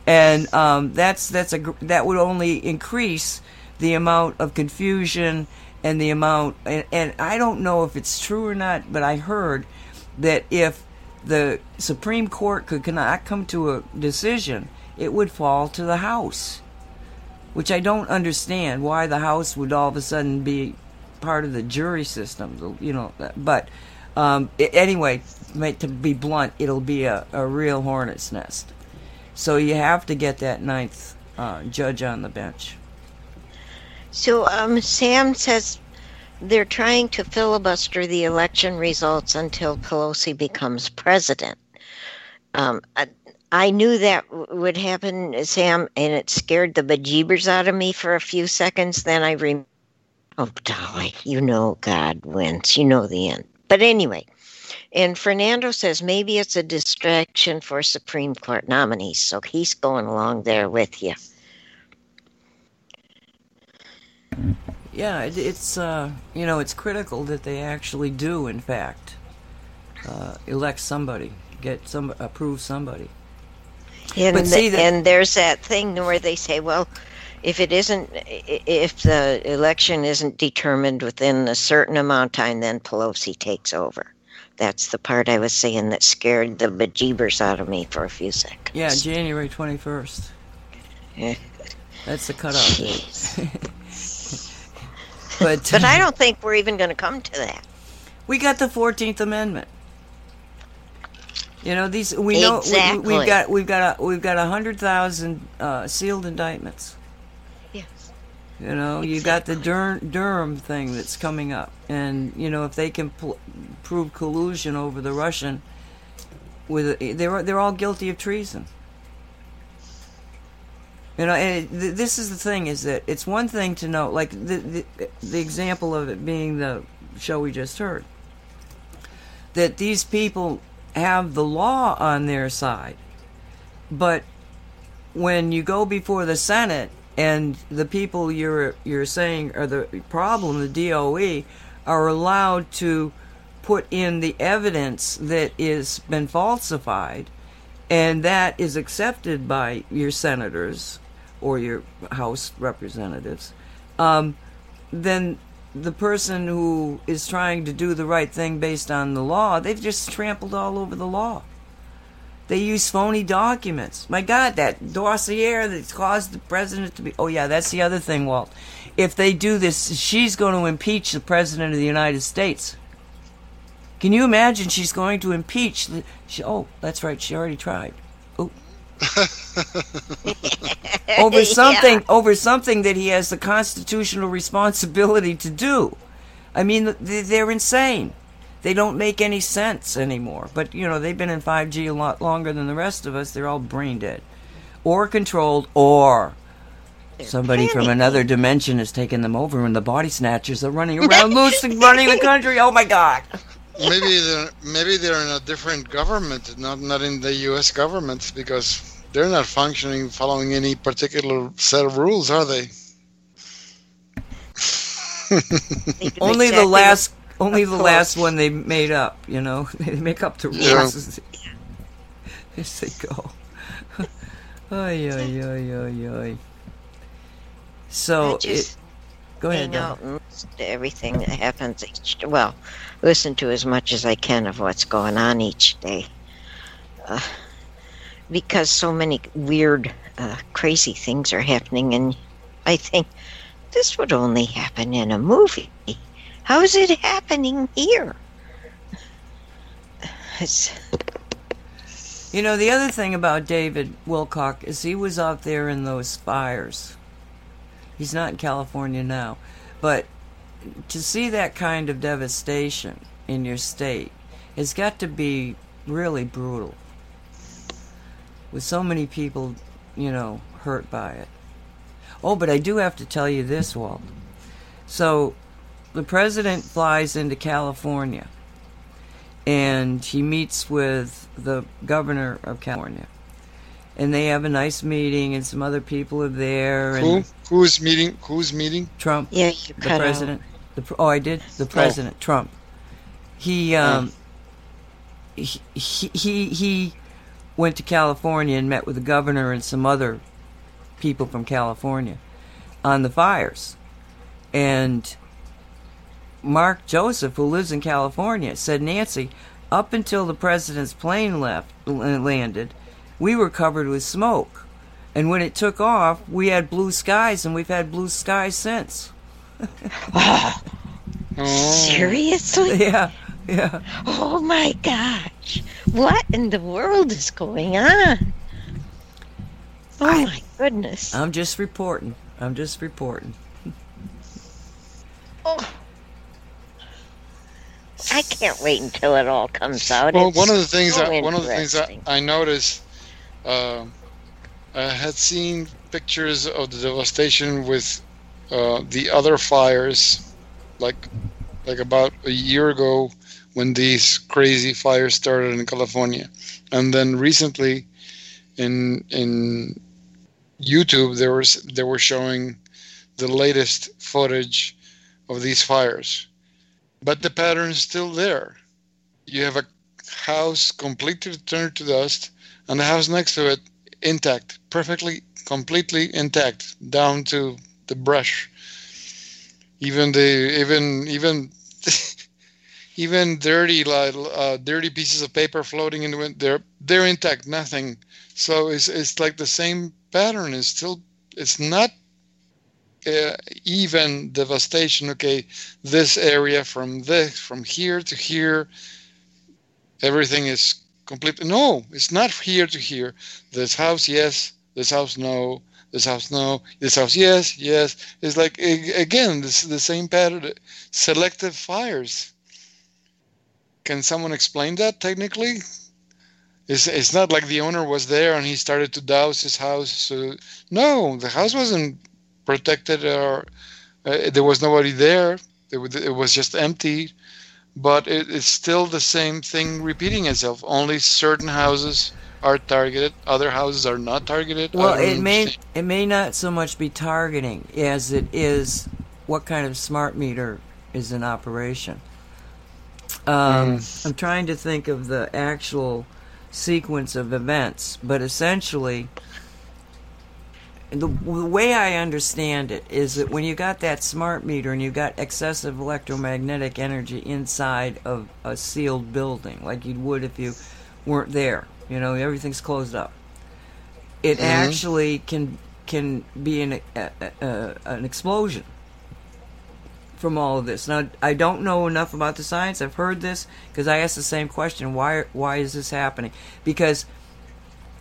and um, that's that's a that would only increase the amount of confusion and the amount. And, and I don't know if it's true or not, but I heard that if the Supreme Court could not come to a decision, it would fall to the House, which I don't understand why the House would all of a sudden be part of the jury system, you know. But um, anyway, to be blunt, it'll be a, a real hornet's nest. So you have to get that ninth uh, judge on the bench. So um, Sam says they're trying to filibuster the election results until Pelosi becomes president. Um, I, I knew that would happen, Sam, and it scared the bejeebers out of me for a few seconds. Then I rem Oh, Dolly, you know God wins. You know the end. But anyway, and Fernando says maybe it's a distraction for Supreme Court nominees, so he's going along there with you. Yeah, it, it's uh, you know it's critical that they actually do, in fact, uh, elect somebody, get some approve somebody. And, But see the- that- and there's that thing where they say, well, if it isn't, if the election isn't determined within a certain amount of time, then Pelosi takes over. That's the part I was saying that scared the bejeebers out of me for a few seconds. Yeah, January twenty first. Yeah. That's the cutoff date. but But I don't think we're even going to come to that. we got the Fourteenth Amendment. You know these. We know we, Exactly. we've got we've got a, we've got a hundred thousand uh, sealed indictments. Yes. You know, you got the Dur- Durham thing that's coming up, and you know if they can pl- prove collusion over the Russian, with they're they're all guilty of treason. You know, and it, th- this is the thing: is that it's one thing to know, like the, the the example of it being the show we just heard, that these people have the law on their side, but when you go before the Senate and the people you're you're saying are the problem, the DOE, are allowed to put in the evidence that is been falsified, and that is accepted by your senators or your House representatives, um, then the person who is trying to do the right thing based on the law, they've just trampled all over the law. They use phony documents. My God, that dossier that's caused the president to be. Oh, yeah, that's the other thing, Walt. If they do this, she's going to impeach the president of the United States. Can you imagine she's going to impeach the. She, oh, that's right, she already tried. Oh. over something Yeah. over something that he has the constitutional responsibility to do. I mean, they're insane. They don't make any sense anymore. But you know, they've been in 5G a lot longer than the rest of us. They're all brain dead, or controlled, or They're Somebody from another dimension has taken them over, and the body snatchers are running around loose and running the country. Oh my God! Maybe they're maybe they're in a different government, not not in the U.S. government, because they're not functioning following any particular set of rules, are they? They Only the last, only the last one they made up. You know, they make up the Yeah. rules as they go. Ay ay ay ay ay. So just it, go ahead. hang Dawn. out and listen to everything that happens each well listen to as much as i can of what's going on each day uh, because so many weird uh, crazy things are happening and i think this would only happen in a movie how is it happening here it's, You know, the other thing about David Wilcock is he was out there in those fires. He's not in California now. But to see that kind of devastation in your state has got to be really brutal. With so many people, you know, hurt by it. Oh, but I do have to tell you this, Walt. So, the president flies into California and he meets with the governor of California. And they have a nice meeting, and some other people are there. And Who who's meeting? Who's meeting? Trump, yeah you the cut president. The oh, I did the president Trump. He um he he he went to California and met with the governor and some other people from California on the fires, and Mark Joseph, who lives in California, said Nancy, up until the president's plane left landed, we were covered with smoke. And when it took off, we had blue skies, and we've had blue skies since. Out Oh, seriously Yeah, yeah. oh my gosh what in the world is going on oh my goodness I'm just reporting. I'm just reporting. Oh. I can't wait until it all comes out. Well, It's one of the things so I, one of the things I. I noticed, uh, I had seen pictures of the devastation with uh, the other fires, like like about a year ago when these crazy fires started in California, and then recently in in YouTube there was they were showing the latest footage of these fires, but the pattern is still there. You have a house completely turned to dust, and the house next to it intact, perfectly, completely intact, down to the brush. Even the even even even dirty uh, dirty pieces of paper floating in the wind, they're they're intact, nothing. So it's it's like the same pattern. It's still it's not uh, even devastation. Okay, this area from this from here to here everything is complete. No, it's not here to here. This house, yes. This house, no. This house, no. This house, yes, yes. It's like again, this is the same pattern. Selective fires. Can someone explain that technically? It's, it's not like the owner was there and he started to douse his house. So no, the house wasn't protected or uh, there was nobody there. It, was- it was just empty but it, it's still the same thing repeating itself. Only certain houses are targeted, other houses are not targeted. Well, it may it may not so much be targeting as it is what kind of smart meter is in operation. Um, I'm trying to think of the actual sequence of events, but essentially, the, the way I understand it is that when you got that smart meter and you got excessive electromagnetic energy inside of a sealed building, like you would if you weren't there, you know, everything's closed up. It actually can can be an a, a, an explosion from all of this. Now, I don't know enough about the science. I've heard this because I asked the same question: why why is this happening? Because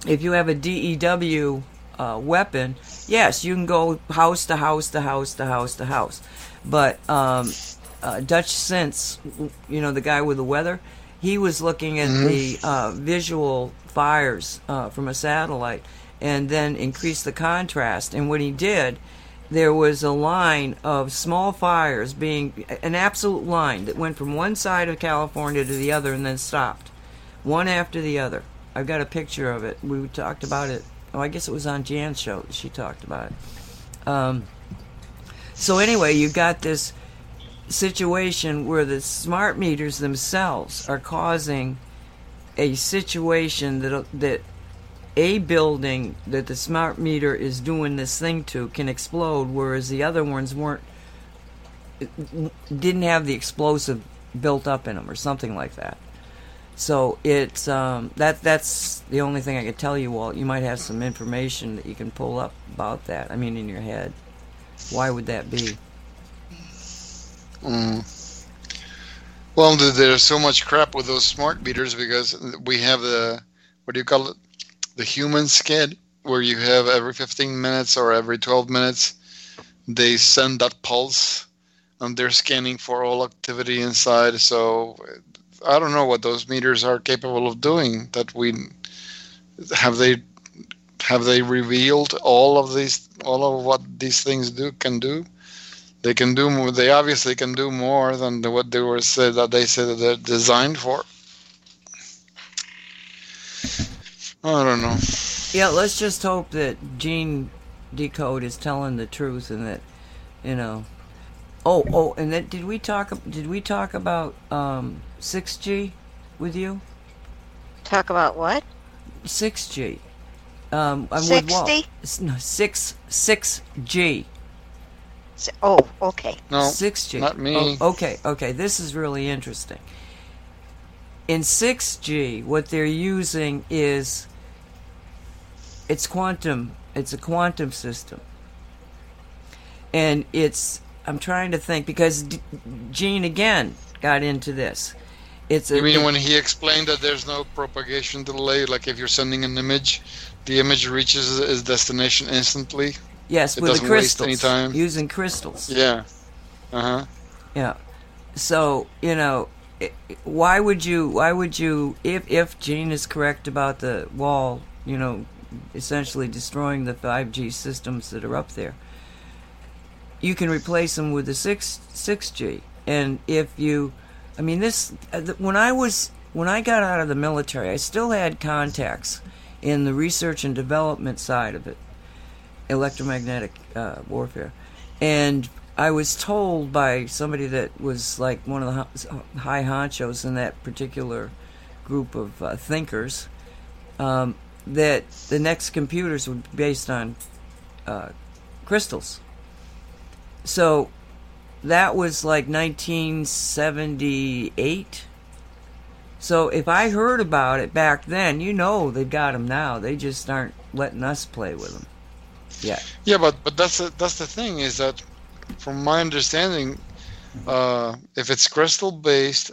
if you have a DEW uh, weapon, yes, you can go house to house to house to house to house. But um, uh, Dutchsinse, you know, the guy with the weather, he was looking at the uh, visual fires uh, from a satellite and then increased the contrast. And what he did, there was a line of small fires being an absolute line that went from one side of California to the other and then stopped, one after the other. I've got a picture of it. We talked about it. Oh, I guess it was on Jan's show that she talked about it. Um, so anyway, you've got this situation where the smart meters themselves are causing a situation that that a building that the smart meter is doing this thing to can explode, whereas the other ones weren't didn't have the explosive built up in them or something like that. So it's um, that that's the only thing I could tell you, Walt. You might have some information that you can pull up about that. I mean, in your head, why would that be? Mm. Well, there's so much crap with those smart meters because we have the what do you call it? The human skid, where you have every 15 minutes or every 12 minutes, they send that pulse, and they're scanning for all activity inside. So I don't know what those meters are capable of doing. That we have they have they revealed all of these all of what these things do can do they can do more they obviously can do more than the, what they were said that they said that they're designed for i don't know Yeah, let's just hope that Gene Decode is telling the truth and that you know. Oh, oh, and that did we talk? Did we talk about um, 6G with you? Talk about what? 6G. Um, I'm with Walt. 60? No, six six G. S- Oh, okay. no Six G. not me. Oh, okay, okay. This is really interesting. In six G, what they're using is it's quantum. It's a quantum system, and it's. I'm trying to think because D- Gene again got into this. It's a, you mean when he explained that there's no propagation delay like if you're sending an image the image reaches its destination instantly yes it with the crystals using crystals. yeah uh-huh Yeah. So you know, why would you? Why would you? If if Gene is correct about the wall, you know, essentially destroying the five G systems that are up there, you can replace them with the six six G. And if you, I mean, this uh, when I was when I got out of the military, I still had contacts in the research and development side of it, electromagnetic uh, warfare, and I was told by somebody that was like one of the high honchos in that particular group of uh, thinkers um, that the next computers would be based on uh, crystals. So that was like 1978. So if I heard about it back then, you know they've got them now. They just aren't letting us play with them. Yeah. Yeah, but but that's the, that's the thing is that, from my understanding, uh, if it's crystal based,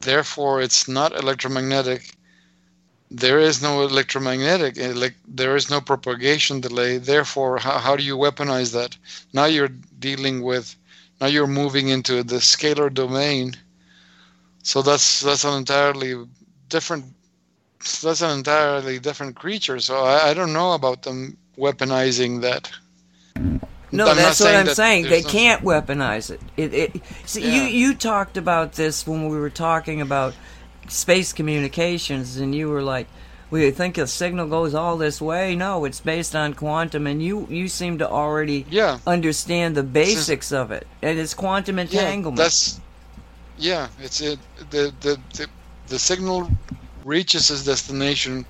therefore it's not electromagnetic. There is no electromagnetic, like there is no propagation delay. Therefore, how, how do you weaponize that? Now you're dealing with, now you're moving into the scalar domain. So that's that's an entirely different. That's an entirely different creature. So I, I don't know about them weaponizing that. No, I'm that's what I'm that saying. They no- can't weaponize it. It, it see, you Yeah. you talked about this when we were talking about space communications, and you were like, "We think a signal goes all this way." No, it's based on quantum, and you you seem to already Yeah. understand the basics of it, and it's quantum entanglement. Yeah, that's yeah. It's it. The, the the the signal reaches its destination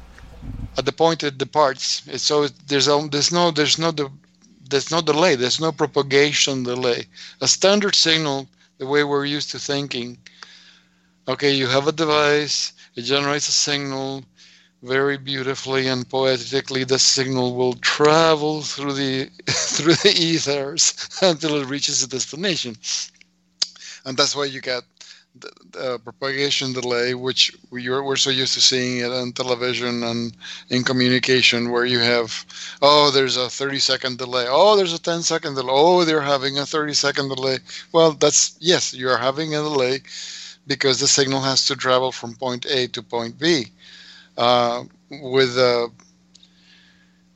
at the point it departs. So there's there's no there's no there's no delay. There's no propagation delay. A standard signal, the way we're used to thinking. Okay, you have a device. It generates a signal. Very beautifully and poetically, the signal will travel through the through the ethers until it reaches its destination and that's why you get the, the propagation delay, which we're, we're so used to seeing it on television and in communication, where you have, oh, there's a 30 second delay, oh, there's a 10 second delay, oh, they're having a 30 second delay. Well, that's yes, you're having a delay because the signal has to travel from point A to point B. Uh, with uh,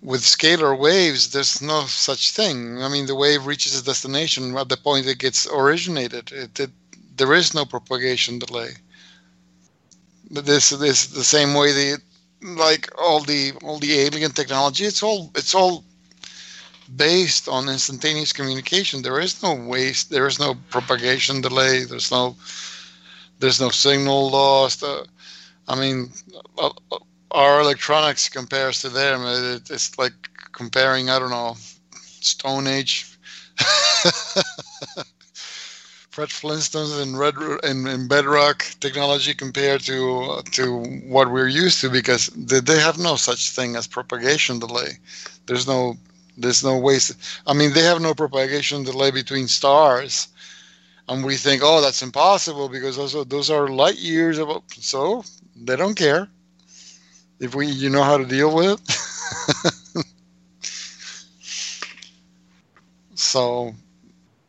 with scalar waves, there's no such thing. I mean, the wave reaches its destination at the point it gets originated. It, it, there is no propagation delay. This is the same way the like all the all the alien technology. It's all it's all based on instantaneous communication. There is no waste. There is no propagation delay. There's no there's no signal lost. Uh, I mean, uh, uh, our electronics compares to them. It, it's like comparing I don't know Stone Age. Fred Flintstones and Red and, and Bedrock technology compared to to what we're used to because they, they have no such thing as propagation delay. There's no there's no waste. I mean, they have no propagation delay between stars, and we think, oh, that's impossible because those are, those are light years of. So they don't care if we you know how to deal with it. so,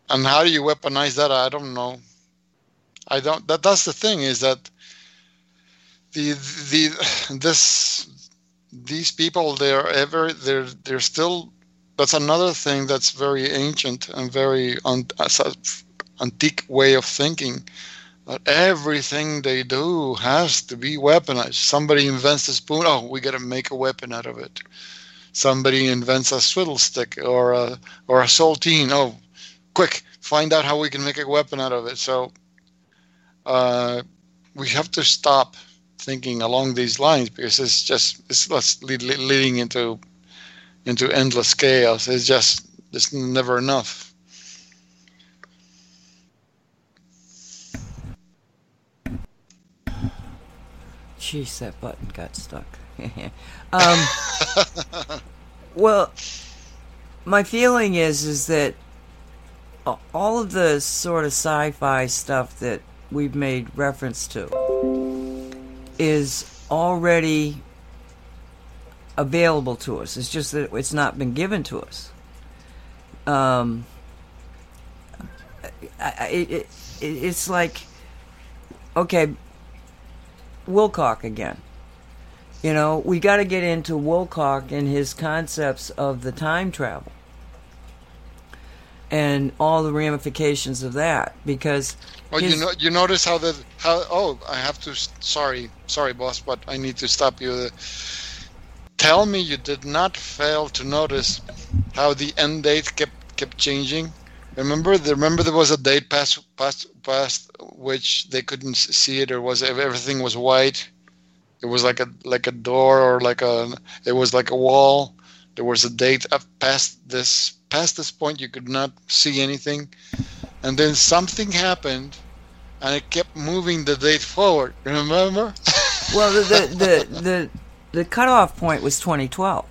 and how do you weaponize that? I don't know. I don't. That that's the thing is that the the this these people they're ever they're they're still that's another thing that's very ancient and very un, antique way of thinking that everything they do has to be weaponized somebody invents a spoon oh we got to make a weapon out of it somebody invents a swiddle stick or a or a saltine oh quick find out how we can make a weapon out of it so uh, we have to stop thinking along these lines because it's just it's leading into into endless chaos. It's just it's never enough. Jeez, that button got stuck. um, well, my feeling is is that all of the sort of sci-fi stuff that we've made reference to is already available to us. It's just that it's not been given to us. Um, it, it, it's like, okay, Wilcock again. You know, we got to get into Wilcock and his concepts of the time travel and all the ramifications of that because well his, you know you notice how the how oh i have to sorry sorry boss but i need to stop you tell me you did not fail to notice how the end date kept kept changing. Remember, the, remember there was a date past past past which they couldn't see it, or was everything was white. It was like a like a door, or like a it was like a wall. There was a date up past this past this point you could not see anything, and then something happened, and it kept moving the date forward. Remember? Well, the the the, the the cutoff point was 2012,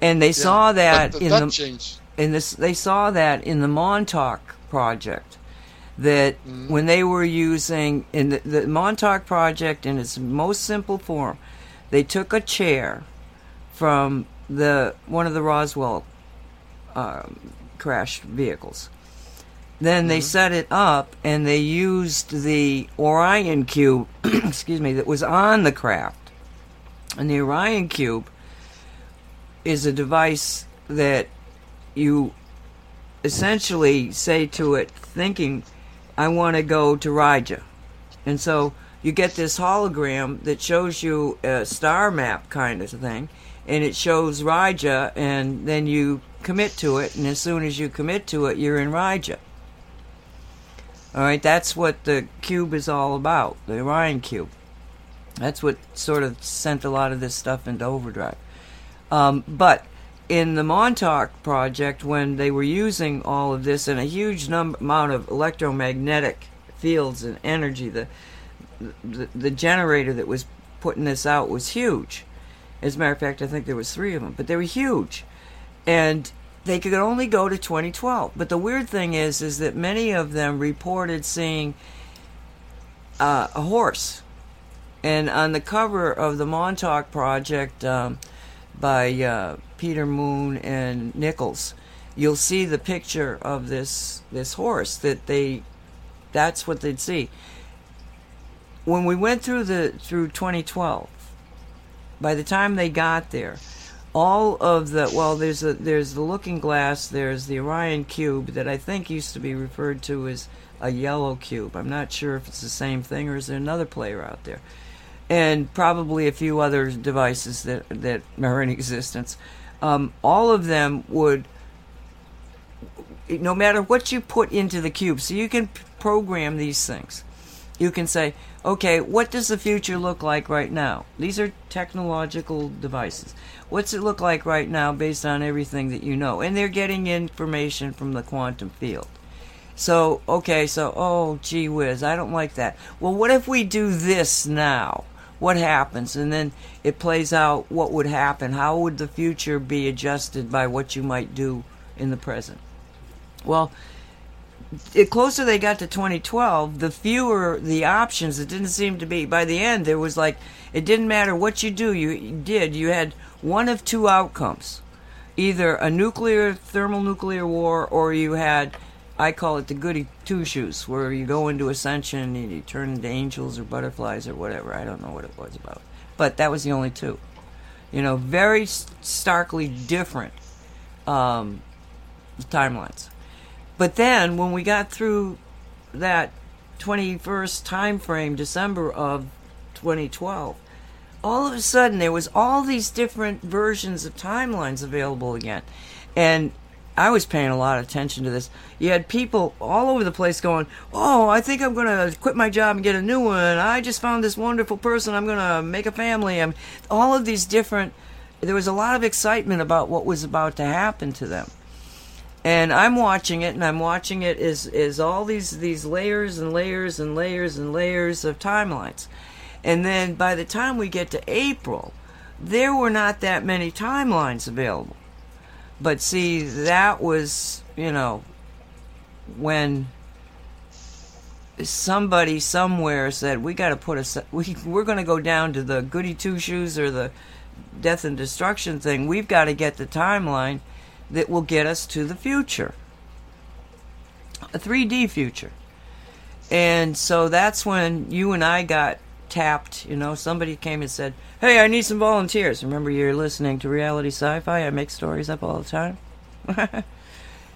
and they yeah, saw that, that in that the changed. in this they saw that in the Montauk project that mm-hmm. when they were using in the, the Montauk project in its most simple form, they took a chair from the one of the Roswell um, crashed vehicles. Then mm-hmm. they set it up and they used the Orion cube, excuse me, that was on the craft and the Orion Cube is a device that you essentially say to it, thinking, I want to go to Raja. And so you get this hologram that shows you a star map kind of thing, and it shows Raja, and then you commit to it, and as soon as you commit to it, you're in Raja. All right, that's what the cube is all about, the Orion Cube. That's what sort of sent a lot of this stuff into overdrive. Um, but in the Montauk project, when they were using all of this and a huge number, amount of electromagnetic fields and energy, the, the the generator that was putting this out was huge. As a matter of fact, I think there was three of them, but they were huge, and they could only go to 2012. But the weird thing is, is that many of them reported seeing uh, a horse and on the cover of the Montauk Project um, by uh, Peter Moon and Nichols, you'll see the picture of this this horse that they that's what they'd see. When we went through the through 2012, by the time they got there, all of the well, there's a there's the Looking Glass, there's the Orion Cube that I think used to be referred to as a yellow cube. I'm not sure if it's the same thing or is there another player out there, and probably a few other devices that that are in existence. Um, all of them would no matter what you put into the cube, so you can program these things. You can say, okay, what does the future look like right now? These are technological devices. What's it look like right now based on everything that you know? And they're getting information from the quantum field. So, okay, so, oh, gee whiz, I don't like that. Well, what if we do this now? What happens? And then it plays out what would happen. How would the future be adjusted by what you might do in the present? Well, the closer they got to 2012, the fewer the options. It didn't seem to be. By the end, there was like it didn't matter what you do, you did. You had one of two outcomes: either a nuclear, thermal nuclear war, or you had, I call it the goody two shoes, where you go into ascension and you turn into angels or butterflies or whatever. I don't know what it was about, but that was the only two. You know, very starkly different um, timelines. But then when we got through that 21st time frame, December of 2012, all of a sudden there was all these different versions of timelines available again. And I was paying a lot of attention to this. You had people all over the place going, "Oh, I think I'm going to quit my job and get a new one. I just found this wonderful person. I'm going to make a family." I'm all of these different there was a lot of excitement about what was about to happen to them and I'm watching it, and I'm watching it is as all these these layers and layers and layers and layers of timelines, and then by the time we get to April, there were not that many timelines available. But see, that was you know when somebody somewhere said we got to put a we we're going to go down to the goody two shoes or the death and destruction thing. We've got to get the timeline that will get us to the future a 3D future. And so that's when you and I got tapped. You know, somebody came and said, Hey, I need some volunteers. Remember, you're listening to reality sci fi. I make stories up all the time.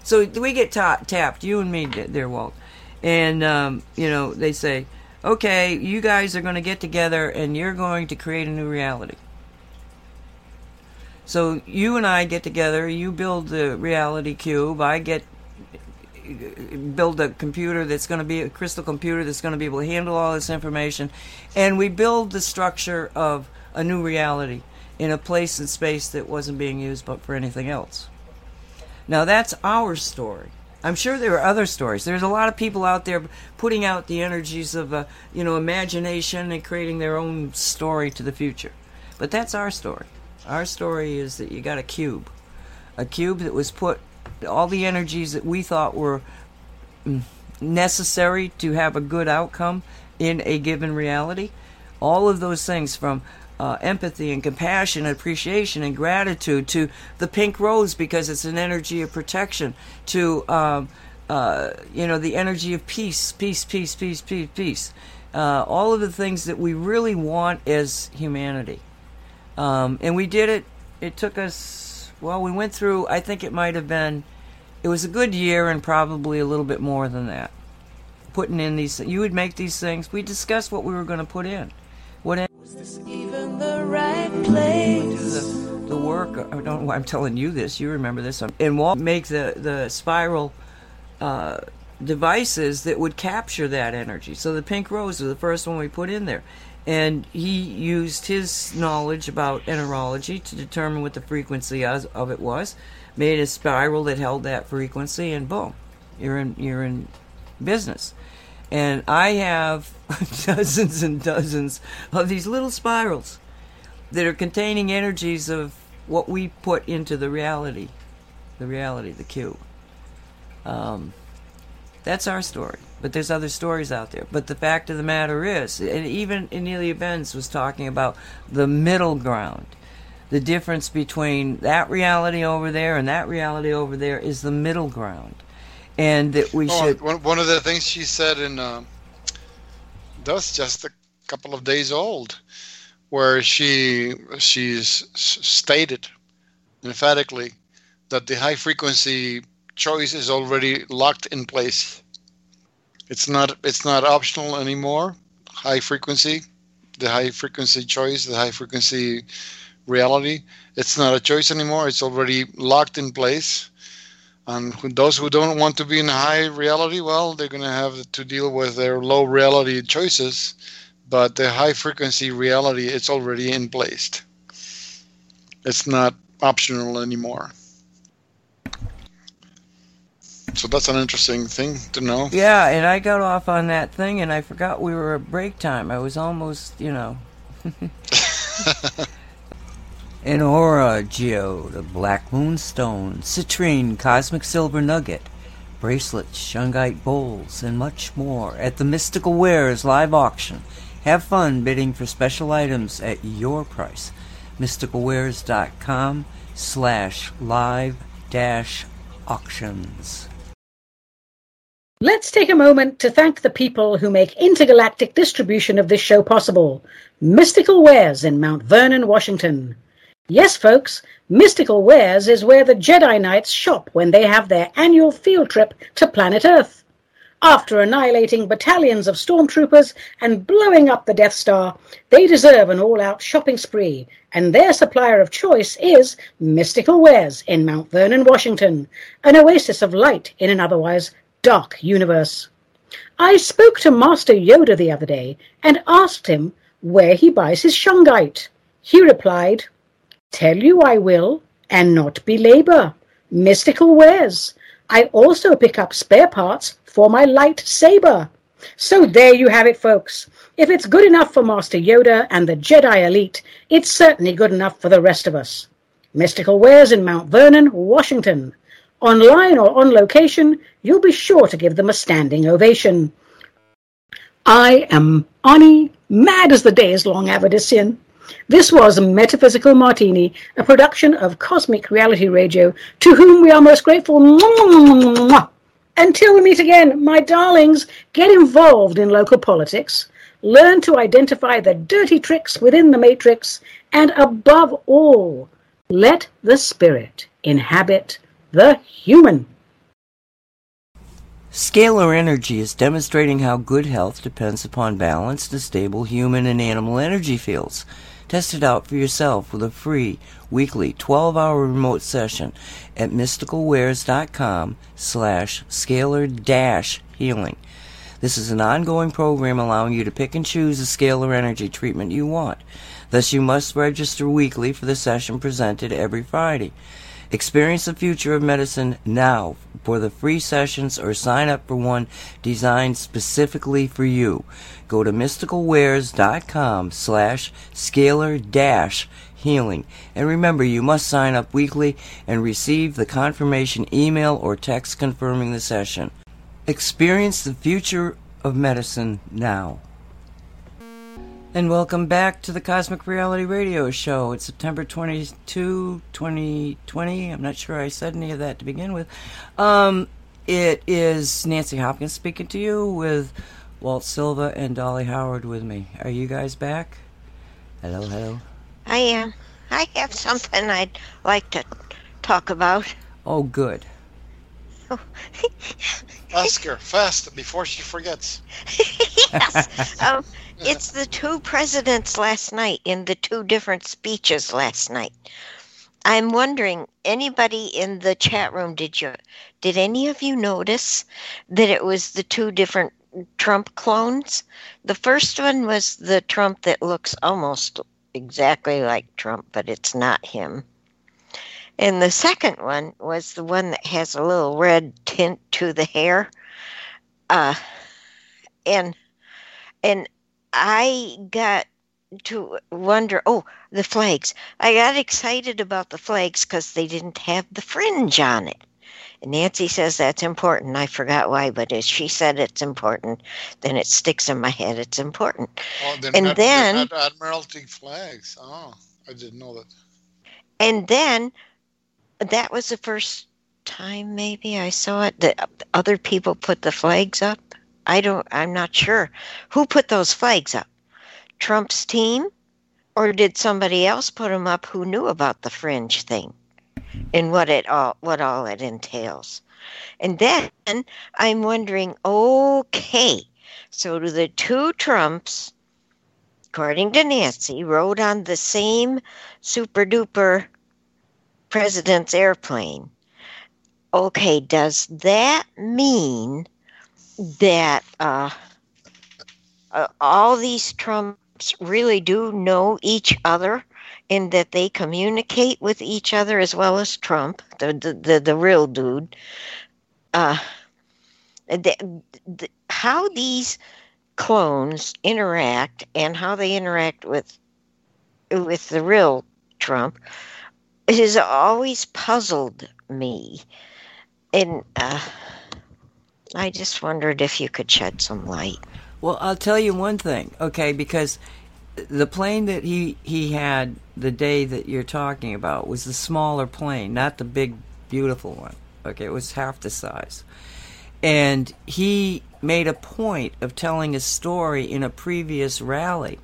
so we get ta- tapped, you and me, there, Walt. And, um, you know, they say, Okay, you guys are going to get together and you're going to create a new reality. So you and I get together. You build the reality cube. I get build a computer that's going to be a crystal computer that's going to be able to handle all this information, and we build the structure of a new reality in a place and space that wasn't being used but for anything else. Now that's our story. I'm sure there are other stories. There's a lot of people out there putting out the energies of, uh, you know, imagination and creating their own story to the future. But that's our story. Our story is that you got a cube, a cube that was put all the energies that we thought were mm, necessary to have a good outcome in a given reality. All of those things from uh, empathy and compassion appreciation and gratitude to the pink rose because it's an energy of protection to um, uh, you know the energy of peace peace peace peace peace peace uh, all of the things that we really want as humanity um, and we did it it took us well we went through i think it might have been it was a good year and probably a little bit more than that putting in these you would make these things we discussed what we were going to put in what Was this even the right place? the, the work. I don't know why I'm telling you this. You remember this. And Walt make the the spiral uh, devices that would capture that energy. So the pink rose was the first one we put in there, and he used his knowledge about enterology to determine what the frequency of, it was. Made a spiral that held that frequency, and boom, you're in you're in business. And I have dozens and dozens of these little spirals that are containing energies of what we put into the reality, the reality, the cube. Um, that's our story. But there's other stories out there. But the fact of the matter is, and even Anelia Benz was talking about the middle ground. The difference between that reality over there and that reality over there is the middle ground. And that we Oh, should. one, of the things she said in uh, that's just a couple of days old where she she's stated emphatically that the high frequency choice is already locked in place. It's not it's not optional anymore. High frequency, the high frequency choice, the high frequency reality. It's not a choice anymore. It's already locked in place. And those who don't want to be in high reality, well, they're going to have to deal with their low reality choices. But the high frequency reality, it's already in place. It's not optional anymore. So that's an interesting thing to know. Yeah, and I got off on that thing and I forgot we were at break time. I was almost, you know. An aura geode, a black moonstone, citrine, cosmic silver nugget, bracelets, shungite bowls, and much more at the Mystical Wares live auction. Have fun bidding for special items at your price. MysticalWares.com slash live dash auctions. Let's take a moment to thank the people who make intergalactic distribution of this show possible. Mystical Wares in Mount Vernon, Washington. Yes, folks, Mystical Wares is where the Jedi Knights shop when they have their annual field trip to planet Earth. After annihilating battalions of stormtroopers and blowing up the Death Star, they deserve an all-out shopping spree, and their supplier of choice is Mystical Wares in Mount Vernon, Washington, an oasis of light in an otherwise dark universe. I spoke to Master Yoda the other day and asked him where he buys his shungite. He replied, Tell you I will, and not belabor. Mystical wares. I also pick up spare parts for my lightsaber. So there you have it, folks. If it's good enough for Master Yoda and the Jedi elite, it's certainly good enough for the rest of us. Mystical Wares in Mount Vernon, Washington. Online or on location, you'll be sure to give them a standing ovation. I am Ani, mad as the day is long, Avadisian. This was Metaphysical Martini, a production of Cosmic Reality Radio, to whom we are most grateful. Until we meet again, my darlings, get involved in local politics, learn to identify the dirty tricks within the matrix, and above all, let the spirit inhabit the human. Scalar Energy is demonstrating how good health depends upon balanced and stable human and animal energy fields. Test it out for yourself with a free weekly 12-hour remote session at mysticalwares.com slash scalar dash healing. This is an ongoing program allowing you to pick and choose the scalar energy treatment you want. Thus, you must register weekly for the session presented every Friday. Experience the future of medicine now for the free sessions or sign up for one designed specifically for you. Go to mysticalwares.com slash scalar dash healing. And remember, you must sign up weekly and receive the confirmation email or text confirming the session. Experience the future of medicine now. And welcome back to the Cosmic Reality Radio Show. It's September 22, 2020. I'm not sure I said any of that to begin with. Um, it is Nancy Hopkins speaking to you with Walt Silva and Dolly Howard with me. Are you guys back? Hello, hello. I am. I have something I'd like to talk about. Oh, good. Ask her fast before she forgets. yes. Um, it's the two presidents last night in the two different speeches last night. I'm wondering, anybody in the chat room, did you, did any of you notice that it was the two different Trump clones? The first one was the Trump that looks almost exactly like Trump, but it's not him. And the second one was the one that has a little red tint to the hair. Uh, and and I got to wonder oh, the flags. I got excited about the flags because they didn't have the fringe on it. And Nancy says that's important. I forgot why, but as she said it's important, then it sticks in my head. It's important. Oh, And then- Admiralty flags. Oh, I didn't know that. And then that was the first time maybe I saw it that other people put the flags up. I don't I'm not sure. Who put those flags up? Trump's team or did somebody else put them up who knew about the fringe thing and what it all what all it entails? And then I'm wondering, okay, so do the two Trumps, according to Nancy, rode on the same super duper president's airplane. Okay, does that mean that uh, uh, all these Trumps really do know each other and that they communicate with each other as well as Trump, the the, the, the real dude? Uh, the, the, how these clones interact and how they interact with with the real Trump has always puzzled me, and uh, I just wondered if you could shed some light. Well, I'll tell you one thing, okay? Because the plane that he he had the day that you're talking about was the smaller plane, not the big beautiful one. Okay, it was half the size. And he made a point of telling a story in a previous rally.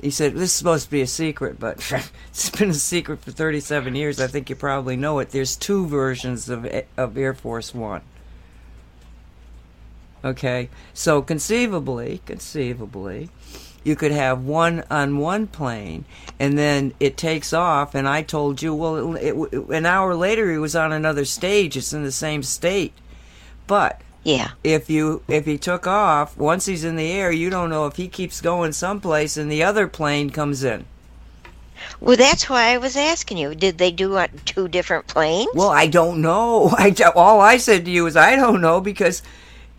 He said, This is supposed to be a secret, but it's been a secret for 37 years. I think you probably know it. There's two versions of, of Air Force One. Okay, so conceivably, conceivably, you could have one on one plane and then it takes off and i told you well it, it, an hour later he was on another stage it's in the same state but Yeah. if you if he took off once he's in the air you don't know if he keeps going someplace and the other plane comes in Well, that's why I was asking you. Did they do on two different planes? well i don't know i all i said to you is i don't know because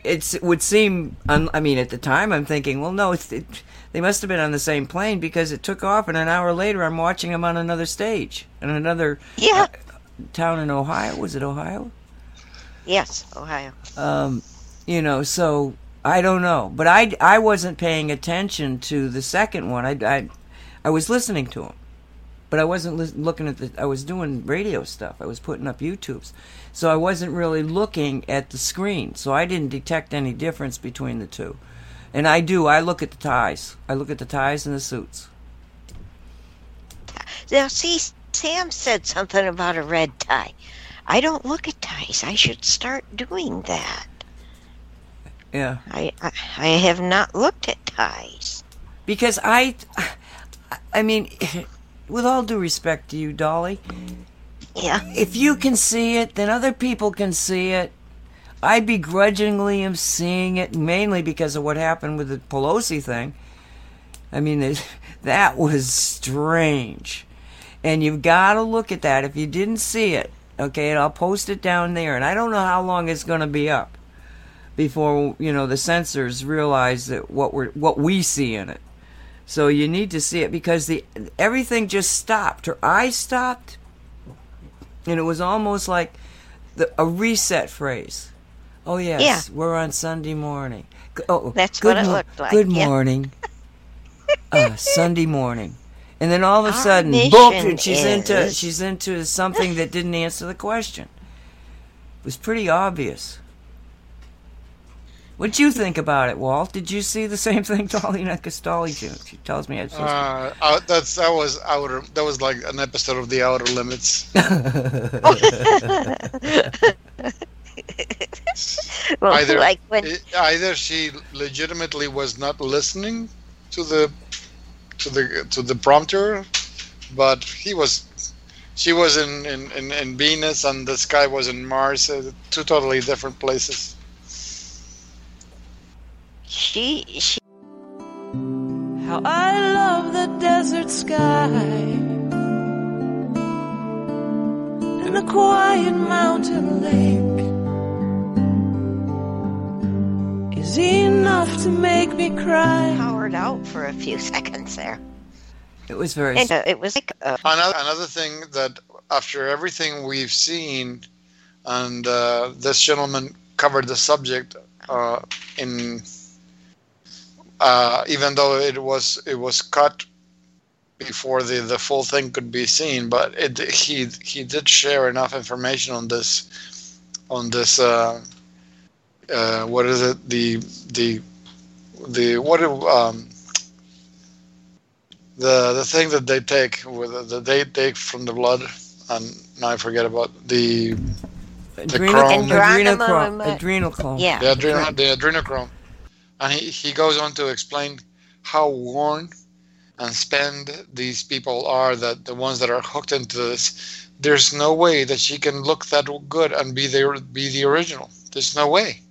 it would seem un, i mean at the time i'm thinking well no it's it, they must have been on the same plane because it took off and an hour later i'm watching them on another stage in another yeah. town in ohio was it ohio Yes, Ohio. um, you know, so I don't know, but I I wasn't paying attention to the second one. I I, I was listening to him, but I wasn't lis- looking at the. I was doing radio stuff. I was putting up YouTubes, so I wasn't really looking at the screen. So I didn't detect any difference between the two. And I do. I look at the ties. I look at the ties and the suits. Now, see, Sam said something about a red tie. I don't look at ties. I should start doing that. Yeah. I I, I have not looked at ties. because I, I mean, with all due respect to you, Dolly, Yeah. if you can see it, then other people can see it. I begrudgingly am seeing it mainly because of what happened with the Pelosi thing. I mean, it- that was strange. And you've got to look at that. If you didn't see it, okay, and I'll post it down there. And I don't know how long it's going to be up before you know the censors realize that what we're what we see in it. So you need to see it because the everything just stopped. Her eyes stopped, and it was almost like the, a reset phrase. Oh yes, Yeah. we're on Sunday morning. Oh, That's good what it mo- looked like, Good yeah. morning. uh, Sunday morning, and then all of a Our sudden, boom! She's into she's into something that didn't answer the question. It was pretty obvious. What'd you think about it, Walt? Did you see the same thing, Dolly? Not because Dolly, she she tells me I supposed Uh, uh, that's that was outer. That was like an episode of The Outer Limits. Well, either like when i- either she legitimately was not listening to the to the to the prompter, but he was. She was in, in, in, in Venus and this guy was in Mars, uh, two totally different places. She she How I love the desert sky and the quiet mountain lake is enough to make me cry. powered out for a few seconds there, it was very. and uh, it was like uh, Another, another thing that after everything we've seen, and uh, this gentleman covered the subject uh, in, uh, even though it was it was cut before the, the full thing could be seen, but it he he did share enough information on this on this uh, uh, what is it the the the what um, the the thing that they take with the, the they take from the blood, and now I forget about the Adrenal, chrome. adrenochrome. Adrenochrome. Adrenochrome. Yeah. the, adrenal, the adrenochrome, and he, he goes on to explain how worn and spent these people are that the ones that are hooked into this. There's no way that she can look that good and be the be the original. There's no way.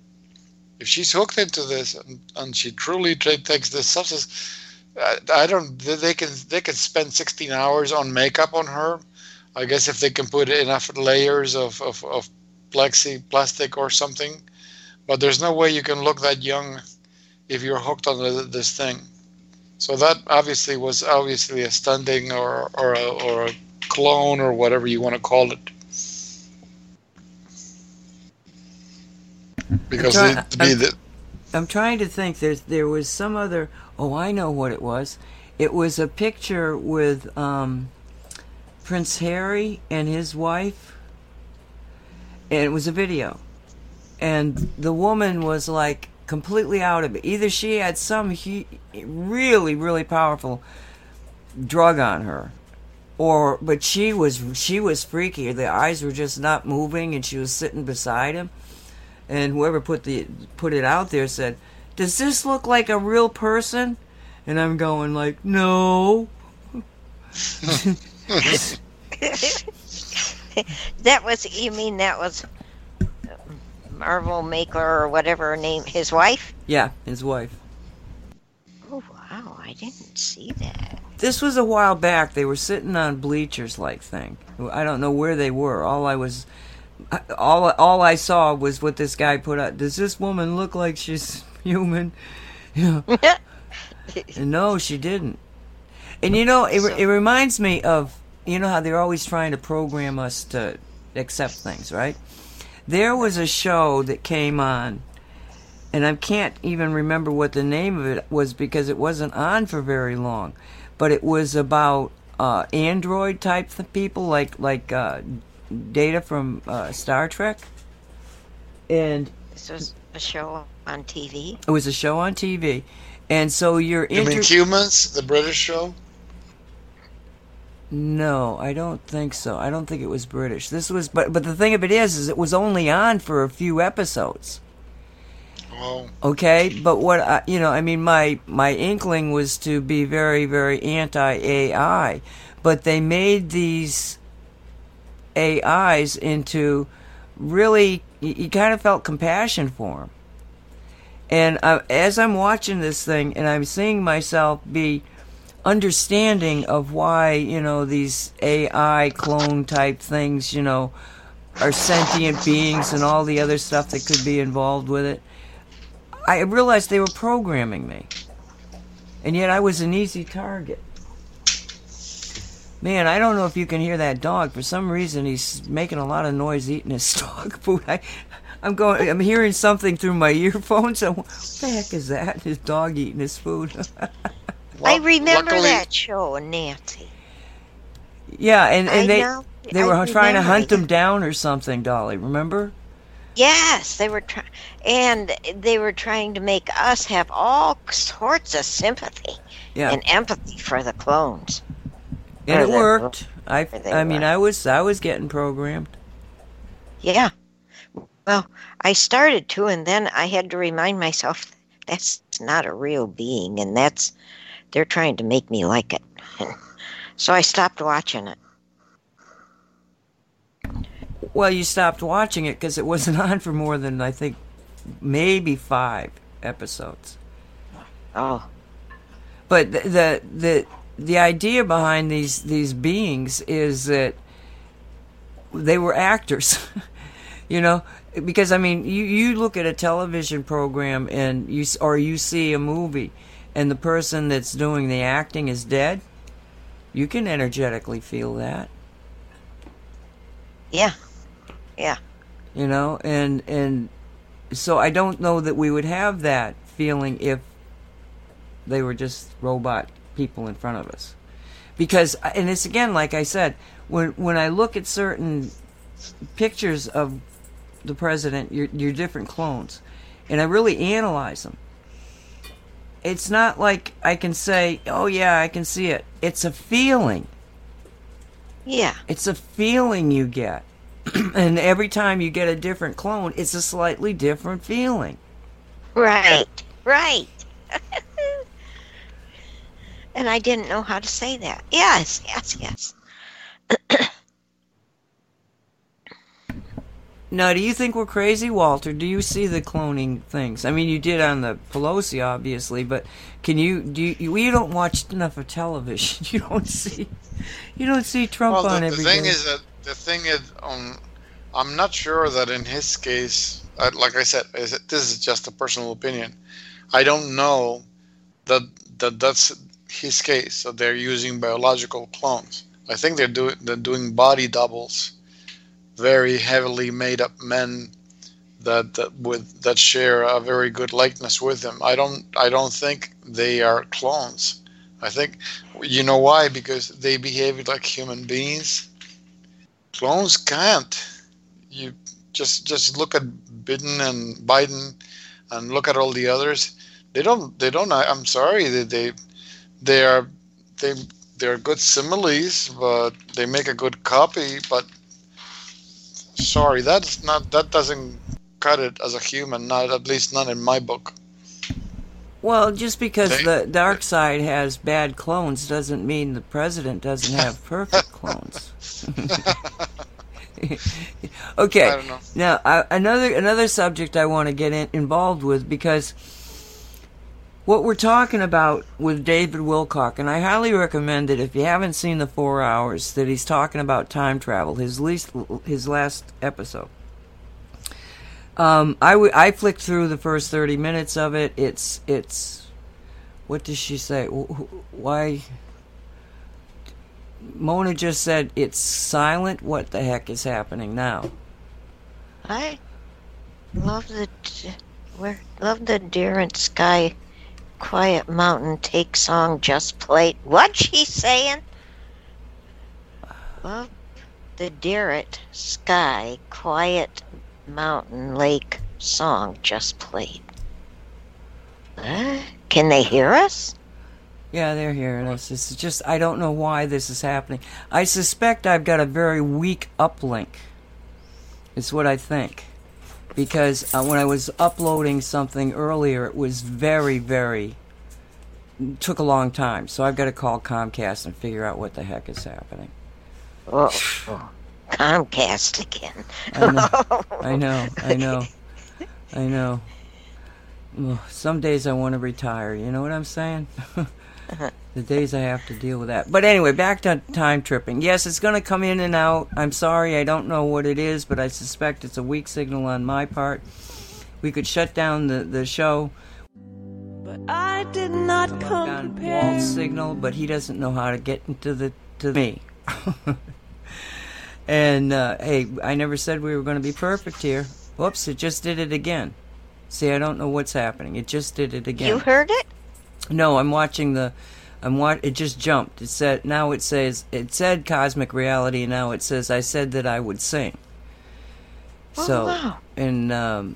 If she's hooked into this and, and she truly takes this substance, I, I don't. They can they can spend 16 hours on makeup on her. I guess if they can put enough layers of, of, of plexi plastic or something, but there's no way you can look that young if you're hooked on the, this thing. So that obviously was obviously a stunting or or a, or a clone or whatever you want to call it. Because try- it, to be I'm- the, I'm trying to think. There's there was some other. Oh, I know what it was. It was a picture with um, Prince Harry and his wife, and it was a video. And the woman was like completely out of it. Either she had some hu- really really powerful drug on her, or but she was she was freaky. The eyes were just not moving, and she was sitting beside him and whoever put the put it out there said, "Does this look like a real person?" And I'm going like, "No." That was, you mean that was Marvel Maker or whatever her name, his wife? Yeah, his wife. Oh, wow, I didn't see that. This was a while back. They were sitting on bleachers like thing. I don't know where they were. All I was all all I saw was what this guy put out. Does this woman look like she's human? Yeah. No, she didn't. And you know, it, it reminds me of you know how they're always trying to program us to accept things, right? There was a show that came on, and I can't even remember what the name of it was because it wasn't on for very long, but it was about uh, android type th- people, like like uh, Data from uh, Star Trek, and This was a show on TV. it was a show on TV, and so you're you mean humans, the British show? No, I don't think so. I don't think it was British. This was, but but the thing of it is, is it was only on for a few episodes. Oh, Okay, but what I, you know, I mean, my my inkling was to be very very anti AI, but they made these AIs into really you, you kind of felt compassion for them. And uh, as I'm watching this thing, and I'm seeing myself be understanding of why you know these AI clone type things, you know, are sentient beings and all the other stuff that could be involved with it. I realized they were programming me, and yet I was an easy target. Man, I don't know if you can hear that dog. For some reason, he's making a lot of noise eating his dog food. I, I'm going. I'm hearing something through my earphones. So what the heck is that? His dog eating his food. I remember luckily- that show, Nancy. yeah, and, and I they know. they I were trying to hunt them down or something. Dolly, remember? Yes, they were trying, and they were trying to make us have all sorts of sympathy Yeah, and empathy for the clones. and or it they- worked. I I mean, were. I was I was getting programmed. Yeah. Well, I started to, and then I had to remind myself that's not a real being, and that's they're trying to make me like it. so I stopped watching it. Well, you stopped watching it because it wasn't on for more than I think maybe five episodes. Oh, But the the the, the idea behind these these beings is that they were actors, you know. Because I mean, you, you look at a television program and you or you see a movie, and the person that's doing the acting is dead. You can energetically feel that. yeah, yeah. you know and and so i don't know that we would have that feeling if they were just robot people in front of us because and it's again like i said when when i look at certain pictures of the president your your different clones and i really analyze them it's not like I can say, "Oh yeah, I can see it." It's a feeling. Yeah. It's a feeling you get. and every time you get a different clone, it's a slightly different feeling. Right. Right. and I didn't know how to say that. Yes, yes, yes. Now, do you think we're crazy, Walter? Do you see the cloning things? I mean, you did on the Pelosi, obviously, but can you do? You, you don't watch enough of television. You don't see, you don't see Trump Well, on the, the thing day. is that the thing is, um, I'm not sure that in his case, uh, like I said, is it- this is just a personal opinion. I don't know that that that's his case. That they're using biological clones. I think they're doing they're doing body doubles, very heavily made up men that, that with that share a very good likeness with them. I don't I don't think they are clones. I think you know why? Because they behave like human beings. Clones can't. You just just look at Biden and Biden, and look at all the others. They don't. They don't. I'm sorry. They they, they are they they're good similes, but they make a good copy. But sorry, that's not that doesn't cut it as a human. Not at least not in my book. Well, just because They- the dark side has bad clones doesn't mean the president doesn't have perfect clones. okay. I. Now, I, another another subject I want to get in, involved with because what we're talking about with David Wilcock, and I highly recommend it if you haven't seen the four hours that he's talking about time travel, his least his last episode. Um, I, w- I flicked through the first thirty minutes of it. It's it's what does she say? Wh- wh- Why? Mona just said it's silent. What the heck is happening now? I love the love the deer and sky quiet mountain take song just played. What she saying? Love the Derrit sky quiet mountain lake song just played. Can they hear us? Yeah, they're hearing us. It's just I don't know why this is happening. I suspect I've got a very weak uplink. It's what I think. Because uh, when I was uploading something earlier, it was very, very took a long time. So I've got to call Comcast and figure out what the heck is happening. Oh, oh, Comcast again. I know. I know. I know. I know. Ugh, Some days I want to retire. You know what I'm saying? the days I have to deal with that. But anyway, back to time tripping. Yes, it's going to come in and out. I'm sorry, I don't know what it is, but I suspect it's a weak signal on my part. We could shut down the, the show But I did not come on prepared. Walt's signal, but he doesn't know how to get into the to me. and uh, hey, I never said we were going to be perfect here. Whoops! It just did it again. See, I don't know what's happening. It just did it again. You heard it? No, I'm watching the. I'm wa- It just jumped. It said now it says it said cosmic reality, now it says I said that I would sing. Oh, so wow. and um,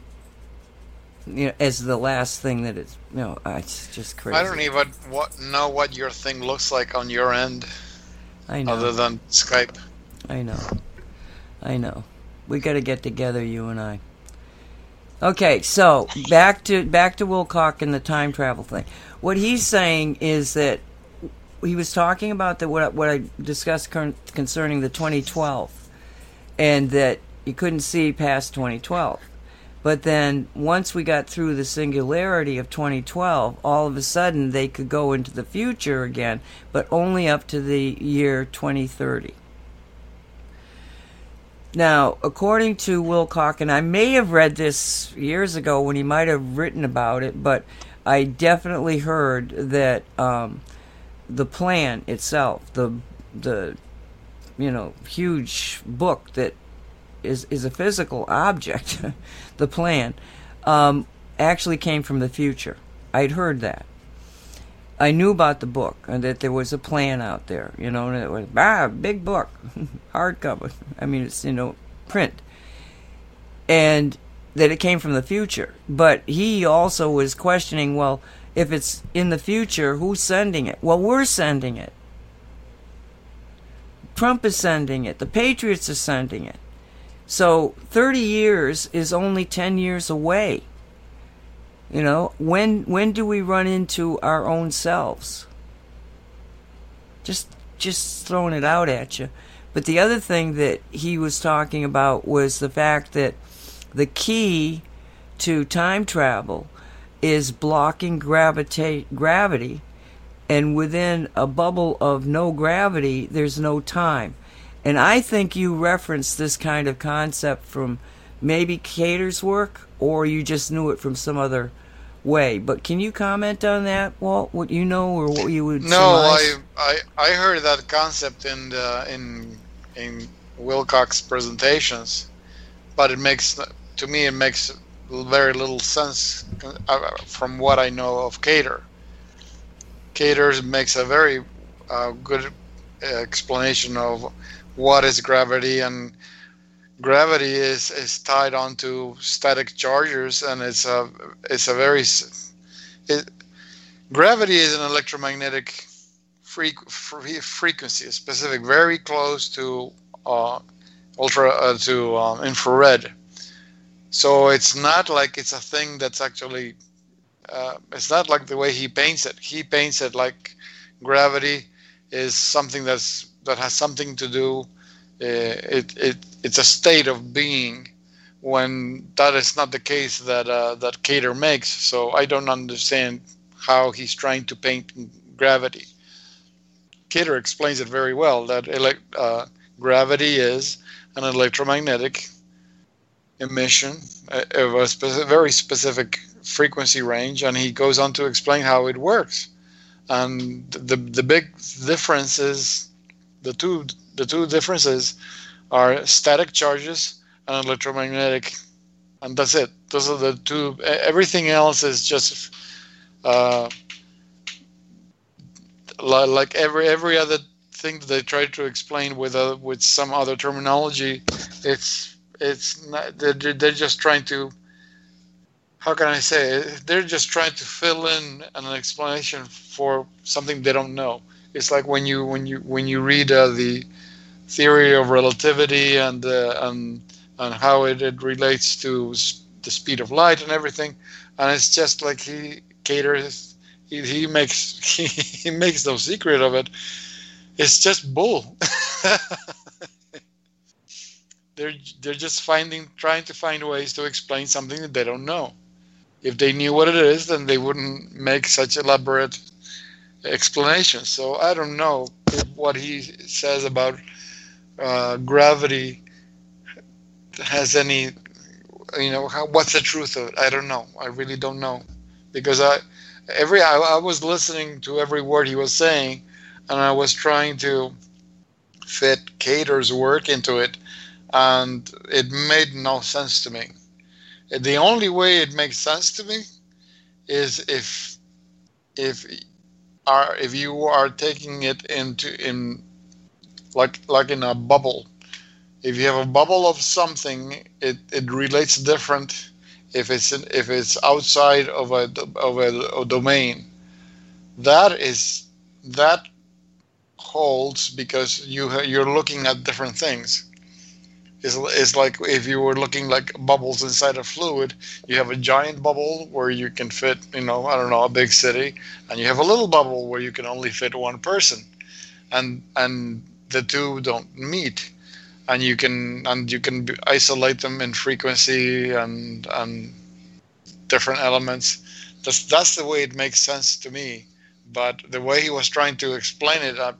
you know, as the last thing that it's you know, it's just crazy. I don't even what, know what your thing looks like on your end, I know. other than Skype. I know. I know. We got to get together, you and I. Okay, so back to back to Wilcock and the time travel thing. What he's saying is that he was talking about the what what I discussed con- concerning the 2012, and that you couldn't see past 2012. But then once we got through the singularity of 2012, all of a sudden they could go into the future again, but only up to the year 2030. Now, according to Wilcock, and I may have read this years ago when he might have written about it, but I definitely heard that um, the plan itself, the the you know huge book that is is a physical object, the plan, um, actually came from the future. I'd heard that. I knew about the book and that there was a plan out there, you know, and it was ah big book, hardcover. I mean, it's you know print, and that it came from the future. But he also was questioning, well, if it's in the future, who's sending it? Well, we're sending it. Trump is sending it. The Patriots are sending it. So 30 years is only 10 years away. You know, when when do we run into our own selves? Just just throwing it out at you. But the other thing that he was talking about was the fact that the key to time travel is blocking gravita- gravity and within a bubble of no gravity there's no time. And I think you referenced this kind of concept from maybe Cater's work or you just knew it from some other way. But can you comment on that, Walt? What you know or what you would No, surmise? I, I I heard that concept in the, in in Wilcock's presentations, but it makes to me it makes very little sense uh, from what I know of Cater. Cater makes a very uh, good explanation of what is gravity and gravity is, is tied onto static charges and it's a it's a very it, gravity is an electromagnetic freq, fre- frequency specific very close to uh, ultra uh, to um, infrared so it's not like it's a thing that's actually uh, it's not like the way he paints it he paints it like gravity is something that's that has something to do uh, it, it it's a state of being when that is not the case that uh, that Cater makes. So I don't understand how he's trying to paint gravity. Cater explains it very well that elect, uh, gravity is an electromagnetic emission of a speci- very specific frequency range, and he goes on to explain how it works. And the the big differences, the two the two differences are static charges and electromagnetic, and that's it. Those are the two. Everything else is just uh, like every every other thing that they try to explain with uh, with some other terminology. It's it's not. They're, they're just trying to. How can I say? it? They're just trying to fill in an explanation for something they don't know. It's like when you when you when you read uh, the theory of relativity and uh, and and how it, it relates to the speed of light and everything, and it's just like he caters. He, he makes he, he makes no secret of it. It's just bull. they're they're just finding trying to find ways to explain something that they don't know. If they knew what it is, then they wouldn't make such elaborate explanations. So I don't know what he says about uh, gravity has any, you know, how, what's the truth of it? I don't know. I really don't know because I every I, I was listening to every word he was saying, and I was trying to fit Cater's work into it, and it made no sense to me. The only way it makes sense to me is if if are if you are taking it into in like like in a bubble. If you have a bubble of something, it, it relates different if it's in, if it's outside of a of a, a domain. That is that holds because you you're looking at different things. It's, it's like if you were looking like bubbles inside a fluid. You have a giant bubble where you can fit, you know, I don't know, a big city, and you have a little bubble where you can only fit one person, and and the two don't meet, and you can and you can isolate them in frequency and and different elements. That's that's the way it makes sense to me. But the way he was trying to explain it, uh,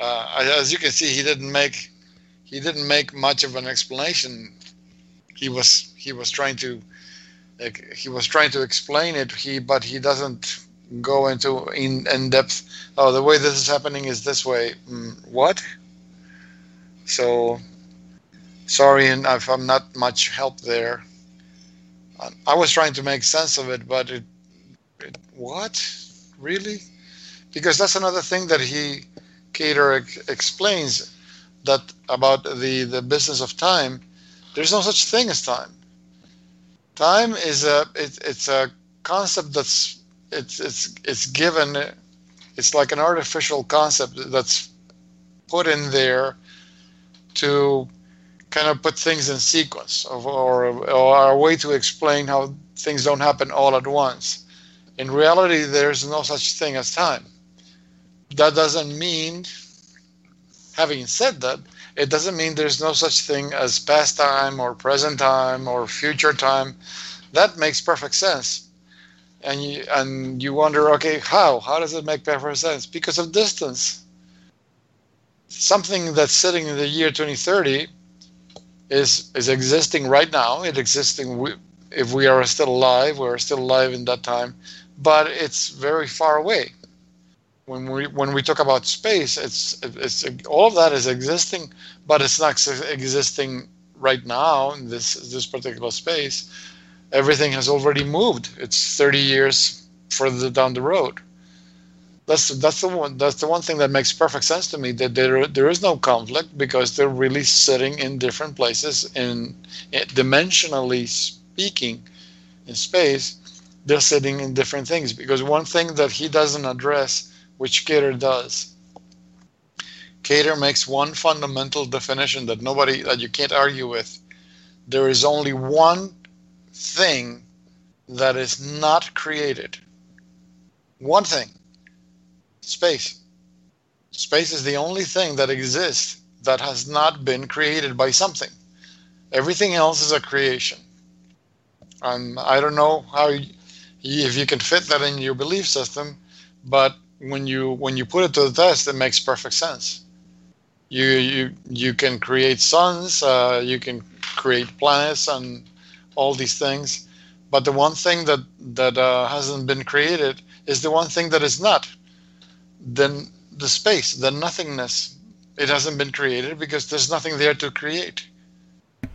uh, as you can see, he didn't make he didn't make much of an explanation. He was he was trying to he was trying to explain it. He but he doesn't go into in in depth. Oh, the way this is happening is this way. Mm, what? So sorry, if I'm not much help there. I was trying to make sense of it, but it, it what really? Because that's another thing that he Cater explains that about the the business of time. There's no such thing as time. Time is a it, it's a concept that's it's it's it's given. It's like an artificial concept that's put in there to kind of put things in sequence of, or, or a way to explain how things don't happen all at once. In reality, there's no such thing as time. That doesn't mean, having said that, it doesn't mean there's no such thing as past time or present time or future time. That makes perfect sense. And you, and you wonder, okay, how? How does it make perfect sense? Because of distance. Something that's sitting in the year 2030 is is existing right now. It existing if we are still alive. We're still alive in that time, but it's very far away. When we when we talk about space, it's it's all of that is existing, but it's not existing right now in this this particular space. Everything has already moved. It's 30 years further down the road that's that's the one that's the one thing that makes perfect sense to me that there there is no conflict because they're really sitting in different places in, dimensionally speaking in space they're sitting in different things because one thing that he doesn't address which Cater does Cater makes one fundamental definition that nobody that you can't argue with there is only one thing that is not created one thing space. Space is the only thing that exists that has not been created by something. Everything else is a creation. And I don't know how you, if you can fit that in your belief system, but when you when you put it to the test, it makes perfect sense. You you you can create suns, uh, you can create planets, and all these things. But the one thing that that uh, hasn't been created is the one thing that is not then the space, the nothingness, it hasn't been created because there's nothing there to create.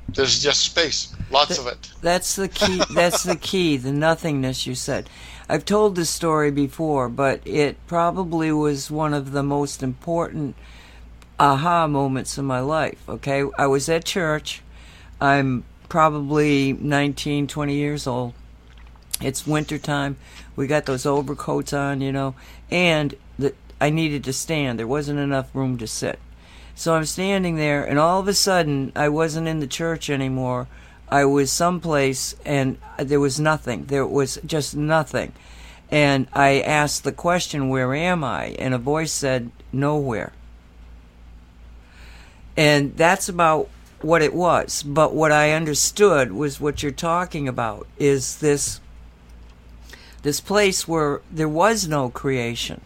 There's just space, lots of it. That's the key. that's the key. The nothingness you said. I've told this story before, but it probably was one of the most important aha moments in my life. Okay, I was at church. I'm probably 19, 20 years old. It's wintertime. We got those overcoats on, you know, and the, I needed to stand. There wasn't enough room to sit. So I'm standing there, and all of a sudden, I wasn't in the church anymore. I was someplace, and there was nothing. There was just nothing. And I asked the question, Where am I? And a voice said, Nowhere. And that's about what it was. But what I understood was what you're talking about is this this place where there was no creation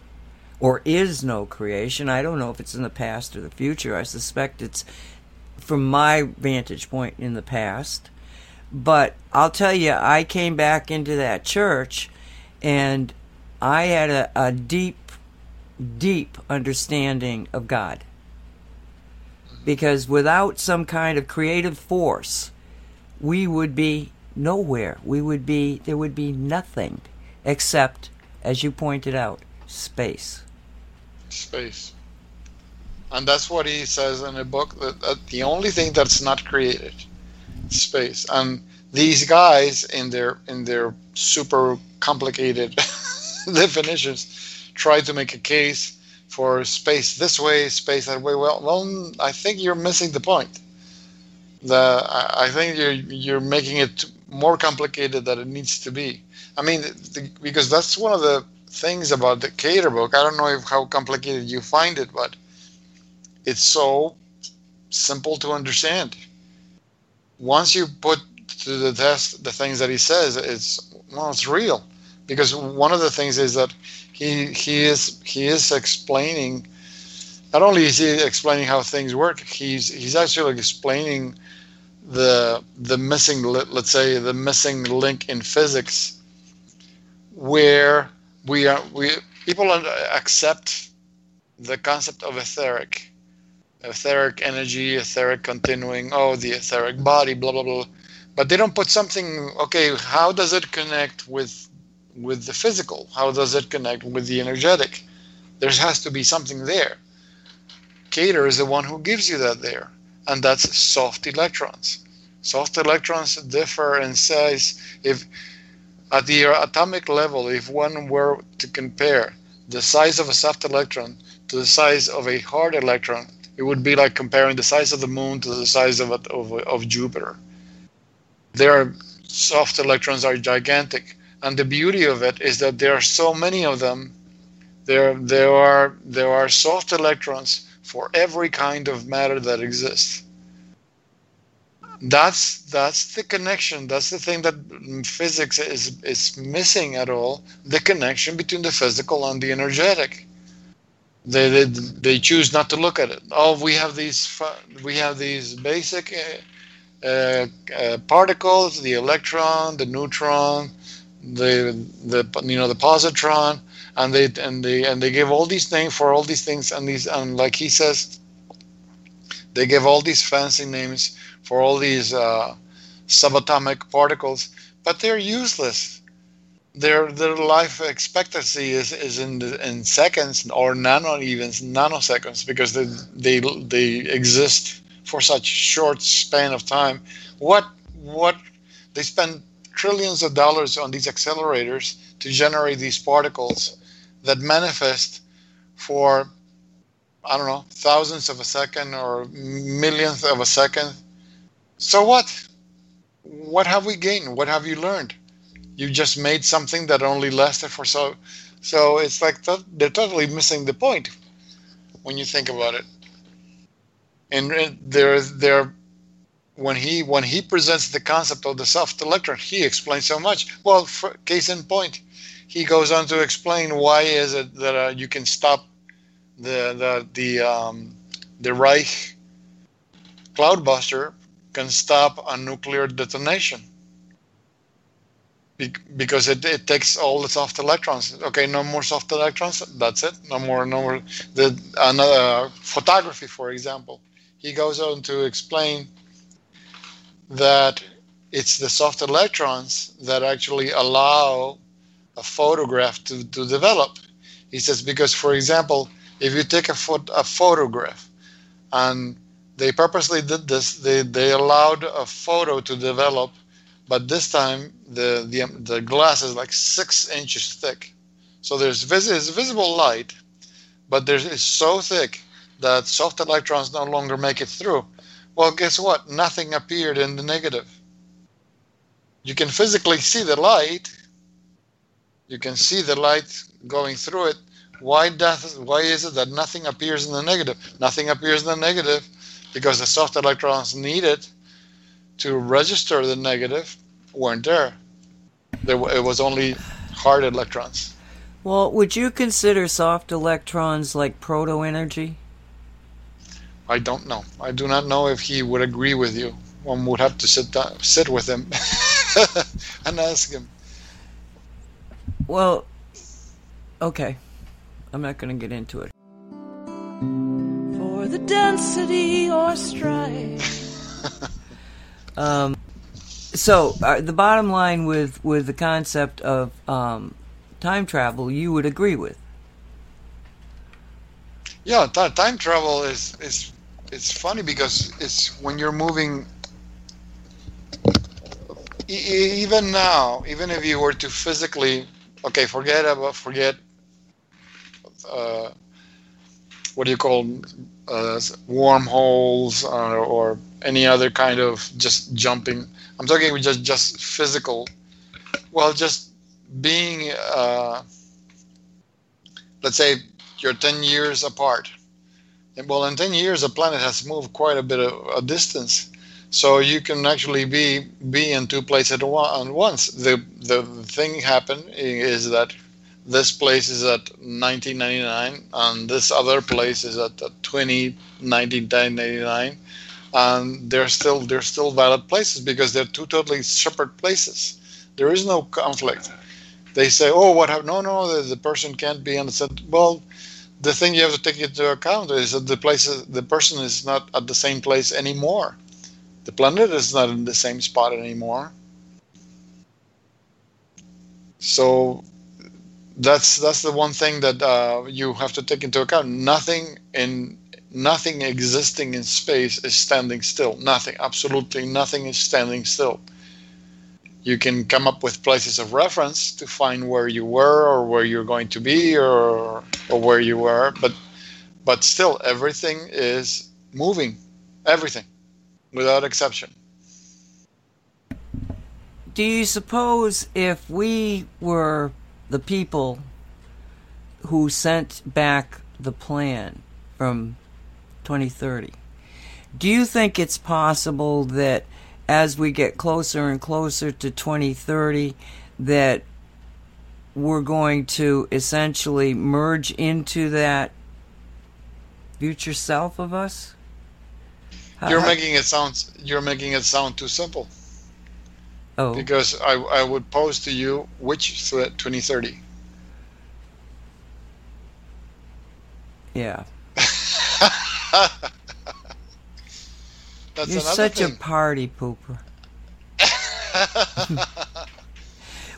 or is no creation. I don't know if it's in the past or the future. I suspect it's, from my vantage point, in the past. But I'll tell you, I came back into that church and I had a, a deep, deep understanding of God. Because without some kind of creative force, we would be nowhere. We would be, there would be nothing except, as you pointed out, space space. And that's what he says in a book that, that the only thing that's not created space. And these guys in their in their super complicated definitions try to make a case for space this way, space that way. Well, well, I think you're missing the point. The I think you're you're making it more complicated than it needs to be. I mean, the, because that's one of the things about the Cater book. I don't know if how complicated you find it, but it's so simple to understand. Once you put to the test the things that he says, it's well, it's real. Because one of the things is that he he is he is explaining. Not only is he explaining how things work, he's he's actually explaining the the missing let's say the missing link in physics where we are we people accept the concept of etheric etheric energy etheric continuing oh the etheric body blah blah blah. But they don't put something okay how does it connect with with the physical? How does it connect with the energetic? There has to be something there. Cater is the one who gives you that there and that's soft electrons. Soft electrons differ in size. If at the atomic level, if one were to compare the size of a soft electron to the size of a hard electron, it would be like comparing the size of the moon to the size of, of, of Jupiter. Their soft electrons are gigantic, and the beauty of it is that there are so many of them. There, there are there are soft electrons for every kind of matter that exists that's that's the connection that's the thing that physics is is missing at all the connection between the physical and the energetic they they, they choose not to look at it oh we have these we have these basic uh, uh, uh, particles the electron the neutron the the you know the positron and they and they and they give all these names for all these things and these and like he says they give all these fancy names for all these uh, subatomic particles, but they're useless. Their their life expectancy is, is in the, in seconds or nano even nanoseconds because they they they exist for such short span of time. What what they spend trillions of dollars on these accelerators to generate these particles that manifest for I don't know thousands of a second or millionth of a second so what? What have we gained? What have you learned? You just made something that only lasted for so. So it's like th- they're totally missing the point when you think about it. And there, there, when he when he presents the concept of the soft electron, he explains so much. Well, for, case in point, he goes on to explain why is it that uh, you can stop the the the um, the Reich cloudbuster can stop a nuclear detonation Be- because it, it takes all the soft electrons. Okay, no more soft electrons. That's it. No more. No more. The another photography, for example. He goes on to explain that it's the soft electrons that actually allow a photograph to, to develop. He says because, for example, if you take a, pho- a photograph and they purposely did this. They they allowed a photo to develop, but this time the the the glass is like six inches thick, so there's vis- it's visible light, but there's it's so thick that soft electrons no longer make it through. Well, guess what? Nothing appeared in the negative. You can physically see the light. You can see the light going through it. Why does why is it that nothing appears in the negative? Nothing appears in the negative because the soft electrons needed to register the negative weren't there. There it was only hard electrons. Well, would you consider soft electrons like proto energy? I don't know. I do not know if he would agree with you. One would have to sit down, sit with him and ask him. Well, okay. I'm not going to get into it. For the density or strife. Um, so uh, the bottom line with with the concept of um, time travel, you would agree with. Yeah, time travel is is it's funny because it's when you're moving. E- even now, even if you were to physically, okay, forget about forget. Uh, what do you call uh, wormholes or, or any other kind of just jumping? I'm talking just just physical. Well, just being, uh, let's say, you're 10 years apart. And well, in 10 years, the planet has moved quite a bit of a distance. So you can actually be be in two places at once. The the thing happened is that this place is at 1999 and this other place is at 20 1999 and they're still they're still valid places because they're two totally separate places. There is no conflict. They say oh what have no no the, the person can't be on the set well the thing you have to take into account is that the place the person is not at the same place anymore. The planet is not in the same spot anymore. So that's that's the one thing that uh, you have to take into account. Nothing in nothing existing in space is standing still. Nothing, absolutely nothing is standing still. you can come up with places of reference to find where you were or where you're going to be or or where you were but but still everything is moving everything without exception Do you suppose if we were the people who sent back the plan from 2030, do you think it's possible that as we get closer and closer to 2030 that we're going to essentially merge into that future self of us? How- you're making it sound you're making it sound too simple oh, because I, I would pose to you which th- 2030 yeah. that's You're such thing. a party pooper.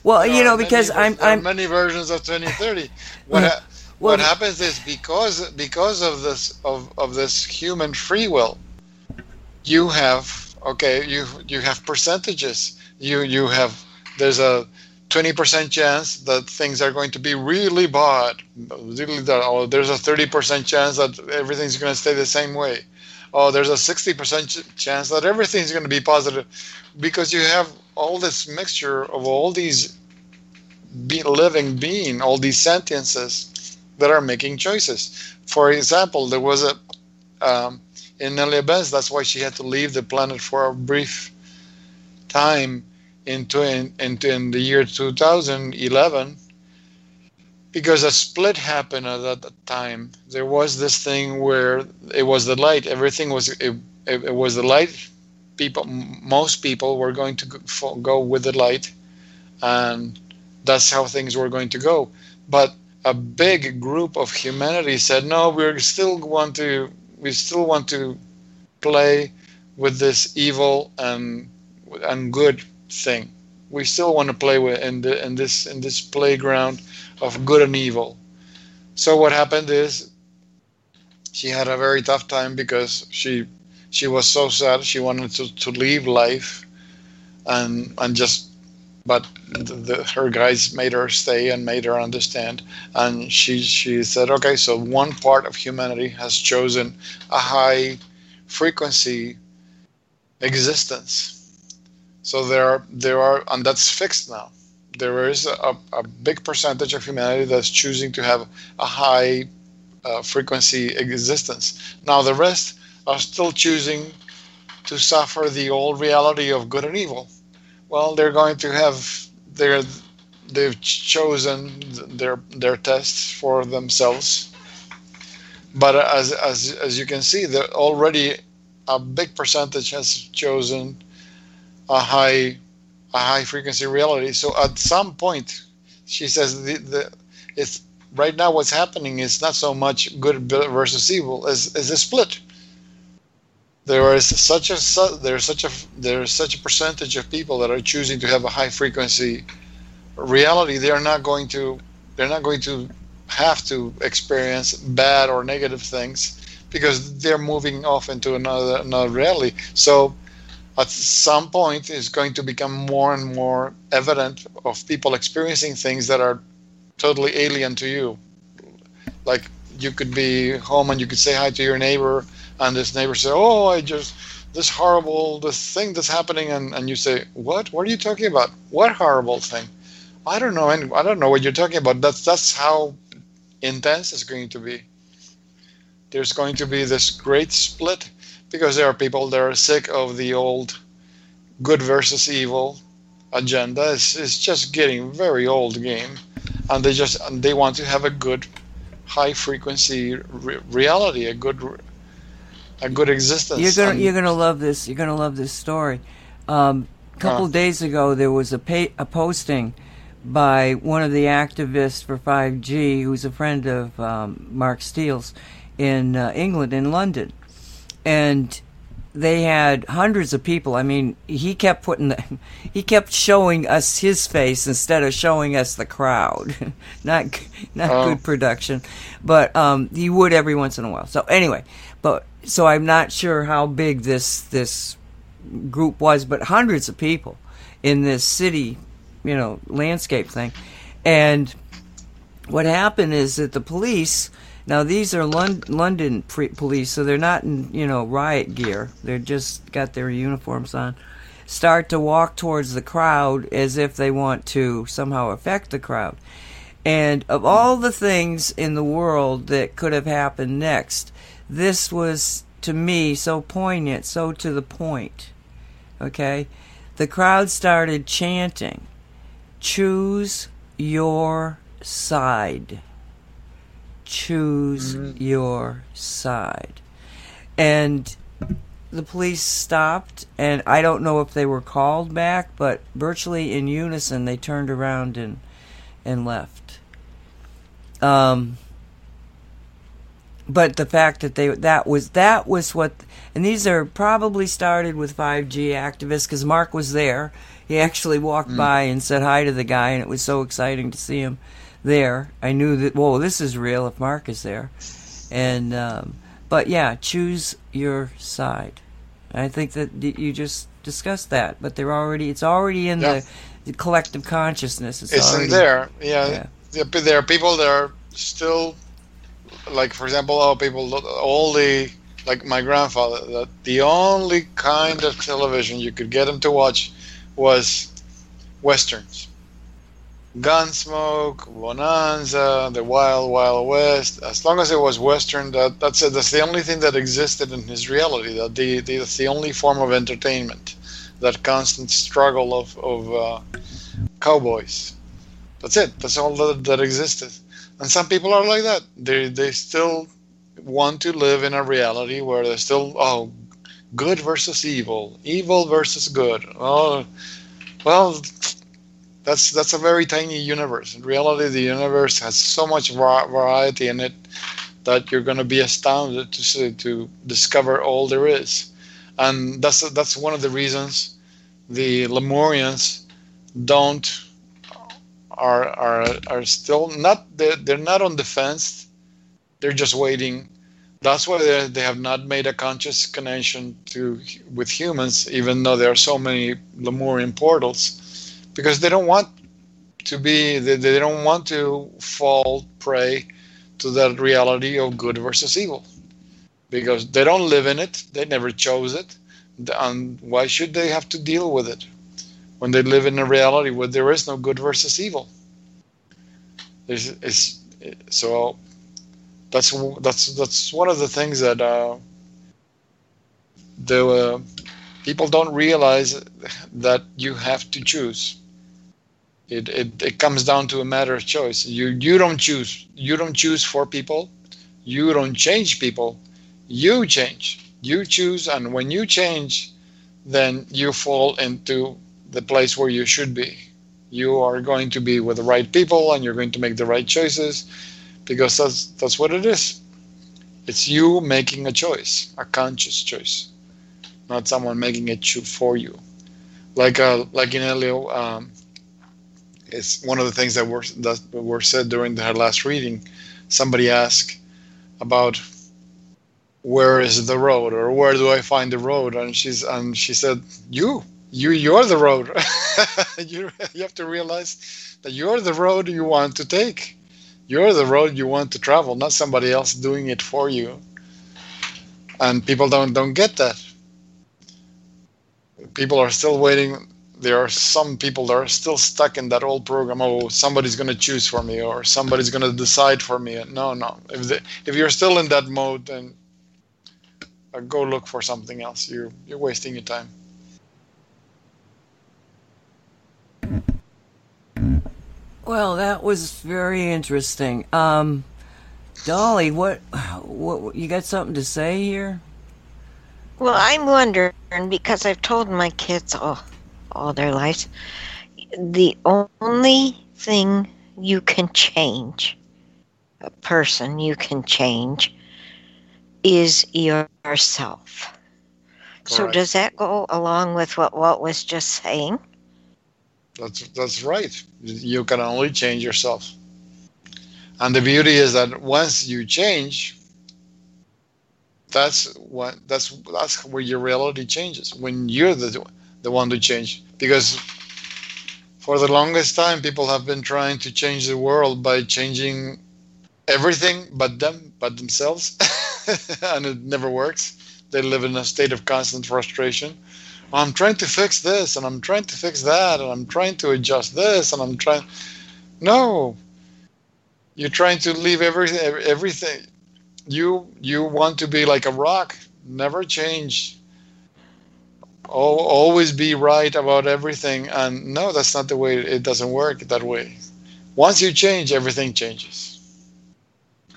well, you know, because ver- I'm, there are I'm, many versions of 2030. What Well, what happens is because because of this of, of this human free will, you have okay you you have percentages. You you have there's a 20% chance that things are going to be really bad. Really. Oh, there's a 30% chance that everything's going to stay the same way. Oh, there's a 60% ch- chance that everything's going to be positive because you have all this mixture of all these be- living being, all these sentiences that are making choices. For example, there was a um, in Nelia Benz. That's why she had to leave the planet for a brief time in, into in the year 2011 because a split happened at that time. There was this thing where it was the light. Everything was it, it, it was the light. People, most people were going to go- go with the light, and that's how things were going to go. But a big group of humanity said, "No, we still want to. We still want to play with this evil and and good thing. We still want to play with in the in this in this playground of good and evil." So what happened is she had a very tough time because she she was so sad. She wanted to, to leave life and and just but the, the, her guys made her stay and made her understand and she she said okay so one part of humanity has chosen a high frequency existence so there are there are and that's fixed now. There is a, a big percentage of humanity that's choosing to have a high uh, frequency existence. Now the rest are still choosing to suffer the old reality of good and evil. Well they're going to have their they've chosen their their tests for themselves. But as as as you can see already a big percentage has chosen a high a high frequency reality. So at some point she says the, the it's right now what's happening is not so much good versus evil as is a split. There is such a there's such a there's such a percentage of people that are choosing to have a high frequency reality. They are not going to they're not going to have to experience bad or negative things because they're moving off into another another reality. So at some point it's going to become more and more evident of people experiencing things that are totally alien to you. Like you could be home and you could say hi to your neighbor and this neighbor say oh i just this horrible this thing that's happening and, and you say what? What are you talking about? What horrible thing? I don't know any, i don't know what you're talking about that's that's how intense it's going to be. There's going to be this great split because there are people that are sick of the old good versus evil agenda it's, it's just getting very old game and they just and they want to have a good high frequency re- reality a good a good existence You're gonna And- you're gonna love this. You're gonna love this story. Um, a couple Huh. days ago, there was a pa- a posting by one of the activists for 5G, who's a friend of um, Mark Steele's in uh, England, in London, and they had hundreds of people. I mean, he kept putting the, he kept showing us his face instead of showing us the crowd. not not Oh. good production, but um, he would every once in a while. So anyway, but so I'm not sure how big this this group was, but hundreds of people in this city, you know, landscape thing. And what happened is that the police now these are Lon- London pre- police, so they're not in you know riot gear. They're just got their uniforms on. Start to walk towards the crowd as if they want to somehow affect the crowd. And of all the things in the world that could have happened next, this was to me so poignant, so to the point. Okay? The crowd started chanting, Choose your side. Choose your side. And the police stopped, and I don't know if they were called back, but virtually in unison they turned around and, and left. Um, but the fact that they that was that was what and these are probably started with 5G activists because Mark was there. He actually walked by and said hi to the guy, and it was so exciting to see him there. I knew that whoa, this is real if Mark is there, and um, but yeah, choose your side. I think that you just discussed that, but they're already it's already in Yeah. the, the collective consciousness. It's, It's already in there. Yeah. Yeah. There- are people that are still, like, for example, all people, all the, like my grandfather, that the only kind of television you could get him to watch was westerns. Gunsmoke, Bonanza, the Wild Wild West. As long as it was Western, that that's it. That's the only thing that existed in his reality. That the, the that's the only form of entertainment. That constant struggle of of uh, cowboys. That's it. That's all that, that existed. And some people are like that. They they still want to live in a reality where they're still oh good versus evil, evil versus good. Oh, well, that's that's a very tiny universe. In reality, the universe has so much va- variety in it that you're going to be astounded to to discover all there is. And that's that's one of the reasons the Lemurians don't are are are still not they're, they're not on defense. They're just waiting. That's why they, they have not made a conscious connection to with humans, even though there are so many Lemurian portals, because they don't want to be they, they don't want to fall prey to that reality of good versus evil, because they don't live in it. They never chose it, and why should they have to deal with it? when they live in a reality where there is no good versus evil. There's, it's, so that's that's that's one of the things that uh, the uh, people don't realize that you have to choose. It, it it comes down to a matter of choice. You you don't choose. You don't choose for people. You don't change people. You change. You choose, and when you change, then you fall into the place where you should be. You are going to be with the right people and you're going to make the right choices because that's that's what it is. It's you making a choice, a conscious choice, not someone making it cho- for you. Like uh, like in Elio, um, it's one of the things that were that were said during her last reading. Somebody asked about where is the road or where do I find the road, and she's and she said you you you're the road. You, you have to realize that you're the road you want to take. You're the road you want to travel not somebody else doing it for you. And people don't don't get that. People are still waiting there are some people that are still stuck in that old program oh somebody's going to choose for me or somebody's going to decide for me no no if the, if you're still in that mode then uh, go look for something else you you're wasting your time Well, that was very interesting. Um, Dolly, what, what, you got something to say here? Well, I'm wondering because I've told my kids all, all their lives, the only thing you can change, a person you can change, is yourself. So does that go along with what Walt was just saying? That's that's right. You can only change yourself. And the beauty is that once you change, that's what that's that's where your reality changes when you're the the one to change because for the longest time people have been trying to change the world by changing everything but them but themselves. And it never works. They live in a state of constant frustration. I'm trying to fix this and i'm trying to fix that and i'm trying to adjust this and i'm trying no. You're trying to leave everything everything. You you want to be like a rock. Never change always be right about everything. And no that's not the way it doesn't work that way. Once you change everything changes.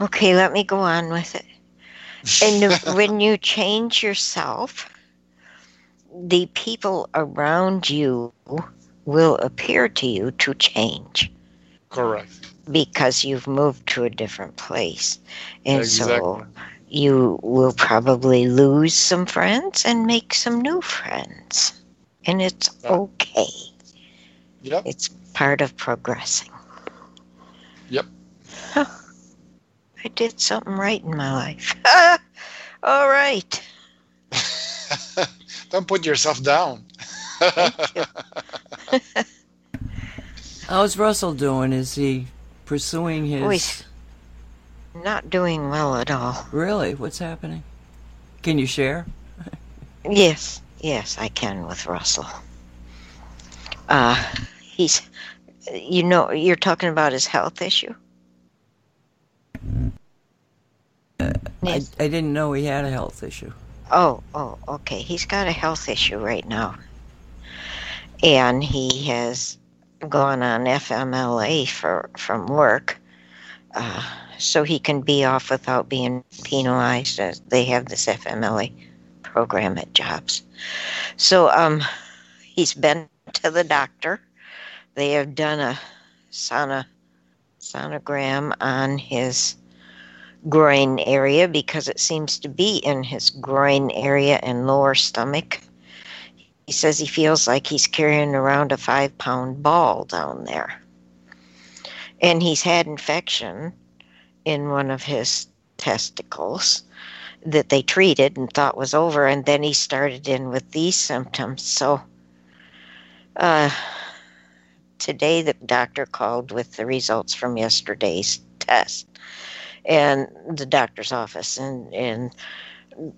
Okay, let me go on with it. And when you change yourself, the people around you will appear to you to change. Correct. Because you've moved to a different place. And so exactly you will probably lose some friends and make some new friends. And it's Yeah. okay. yep It's part of progressing. Yep. Huh. I did something right in my life. All right. don't put yourself down How's Russell doing? Is he pursuing his? Oh, he's- Not doing well at all. Really? What's happening? Can you share? Yes, yes, I can with Russell. Uh, he's, you know, you're talking about his health issue. I, Yes. I didn't know he had a health issue. Oh, oh, okay. He's got a health issue right now. And he has gone on FMLA for from work. Uh, so he can be off without being penalized as they have this FMLA program at jobs. So um he's been to the doctor. They have done a sono, sonogram on his groin area because it seems to be in his groin area and lower stomach. He says he feels like he's carrying around a five pound ball down there. And he's had infection in one of his testicles that they treated and thought was over. And then he started in with these symptoms. So uh, today the doctor called with the results from yesterday's test and the doctor's office and and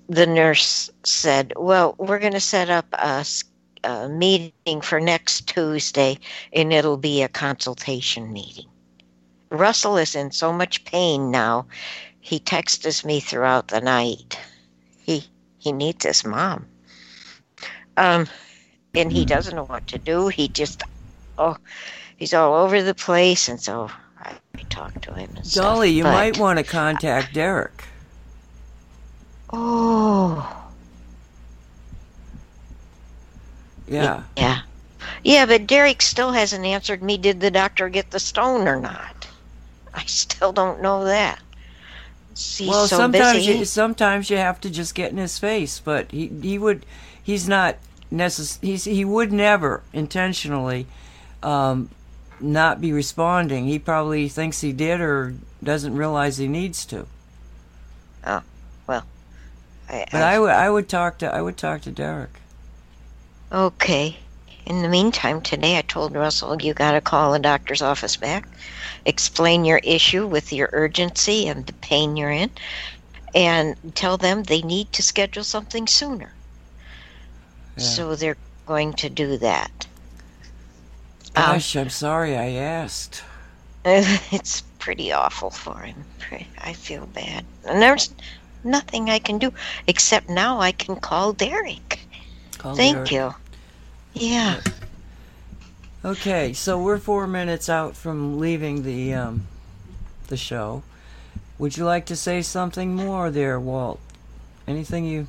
the nurse said well we're going to set up a meeting for next tuesday and it'll be a consultation meeting russell is in so much pain now he texts me throughout the night he he needs his mom um and he doesn't know what to do he just oh he's all over the place and so i, I talk to him and stuff, Dolly, you but- might want to contact Derek. Oh, Yeah. yeah. Yeah, but Derek still hasn't answered me. Did the doctor get the stone or not? I still don't know that. He's well, so sometimes busy. you, sometimes you have to just get in his face, but he he would he's not necess- he's he would never intentionally um, not be responding. He probably thinks he did or doesn't realize he needs to. Oh well, I, But I would I would talk to I would talk to Derek. Okay. In the meantime, today I told Russell you got to call the doctor's office back, explain your issue with your urgency and the pain you're in, and tell them they need to schedule something sooner. Yeah. So they're going to do that. Um, Gosh, I'm sorry I asked. it's pretty awful for him. I feel bad. And there's nothing I can do except now I can call Derek. Call Thank Derek. you. Yeah. Okay, so we're four minutes out from leaving the um, the show. Would you like to say something more there, Walt? Anything you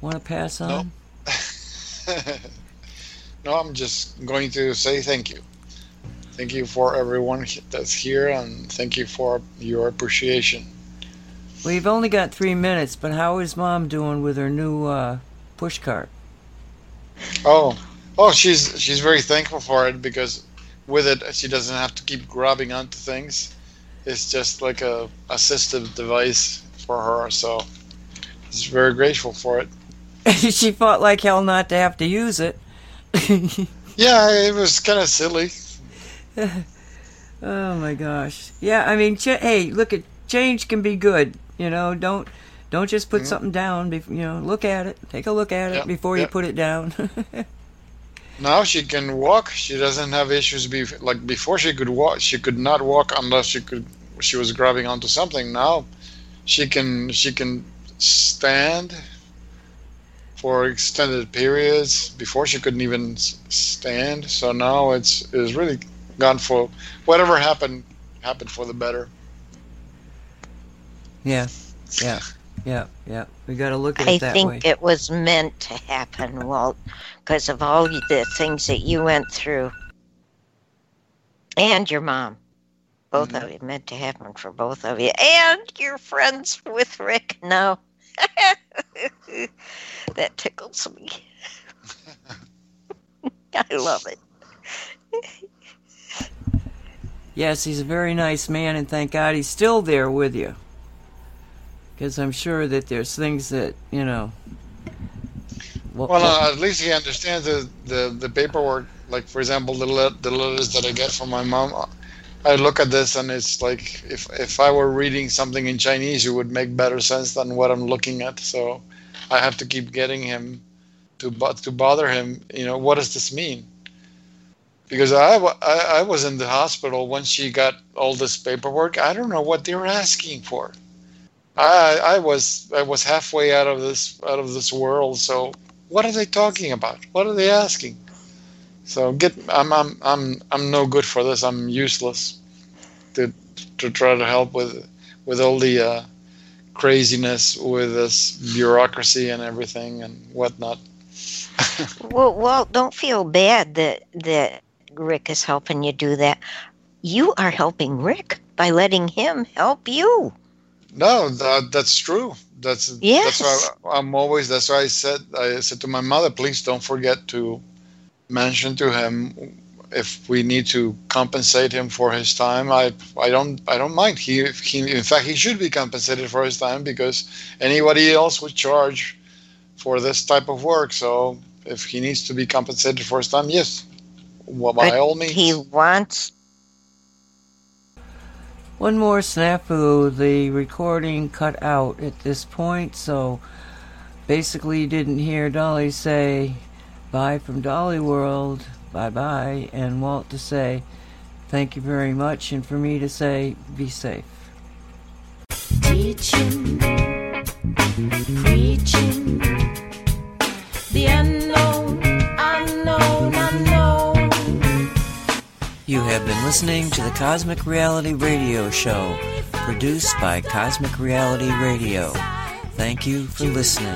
want to pass on? no, no I'm just going to say thank you. Thank you for everyone that's here, and thank you for your appreciation. We've only got three minutes, but how is Mom doing with her new uh, push cart? Oh, oh, she's she's very thankful for it because with it she doesn't have to keep grabbing onto things. It's just like a assistive device for her. So she's very grateful for it. she fought like hell not to have to use it. Yeah, it was kind of silly. Oh my gosh. Yeah, I mean, ch- hey, look at change can be good. You know, don't don't just put mm-hmm. something down. Bef- you know, look at it. Take a look at it Yep, before you put it down. Now she can walk. She doesn't have issues. Be like before, she could walk. She could not walk unless she could. She was grabbing onto something. Now, she can. She can stand for extended periods. Before she couldn't even stand. So now it's it's really gone for whatever happened happened for the better. yeah, yeah, yeah, yeah. We got to look at I it that think it was meant to happen, Walt, because of all the things that you went through. And your mom. Both of mm-hmm. you meant to happen for both of you. And you're friends with Rick now. that tickles me. I love it. Yes, he's a very nice man, and thank God he's still there with you. Because I'm sure that there's things that you know. Well, Well, uh, at least he understands the, the, the paperwork. Like, for example, the, let, the letters that I get from my mom. I look at this and it's like if, if I were reading something in Chinese, it would make better sense than what I'm looking at. So I have to keep getting him to to bother him. You know, what does this mean? Because I, I, I was in the hospital when she got all this paperwork. I don't know what they were asking for. I, I was I was halfway out of this out of this world. So what are they talking about? What are they asking? So get I'm I'm I'm I'm no good for this. I'm useless to to try to help with with all the uh, craziness with this bureaucracy and everything and whatnot. Well, Walt, don't feel bad that that Rick is helping you do that. You are helping Rick by letting him help you. No, that, that's true. That's Yes. that's why I'm always. That's why I said I said to my mother, please don't forget to mention to him if we need to compensate him for his time. I I don't I don't mind. He, he in fact he should be compensated for his time because anybody else would charge for this type of work. So if he needs to be compensated for his time, yes, well, by But all means. He wants One more snafu. The recording cut out at this point, so basically you didn't hear Dolly say bye from Dolly World, bye bye, and Walt to say thank you very much, and for me to say be safe. Teaching, You have been listening to the Cosmic Reality Radio Show, produced by Cosmic Reality Radio. Thank you for listening.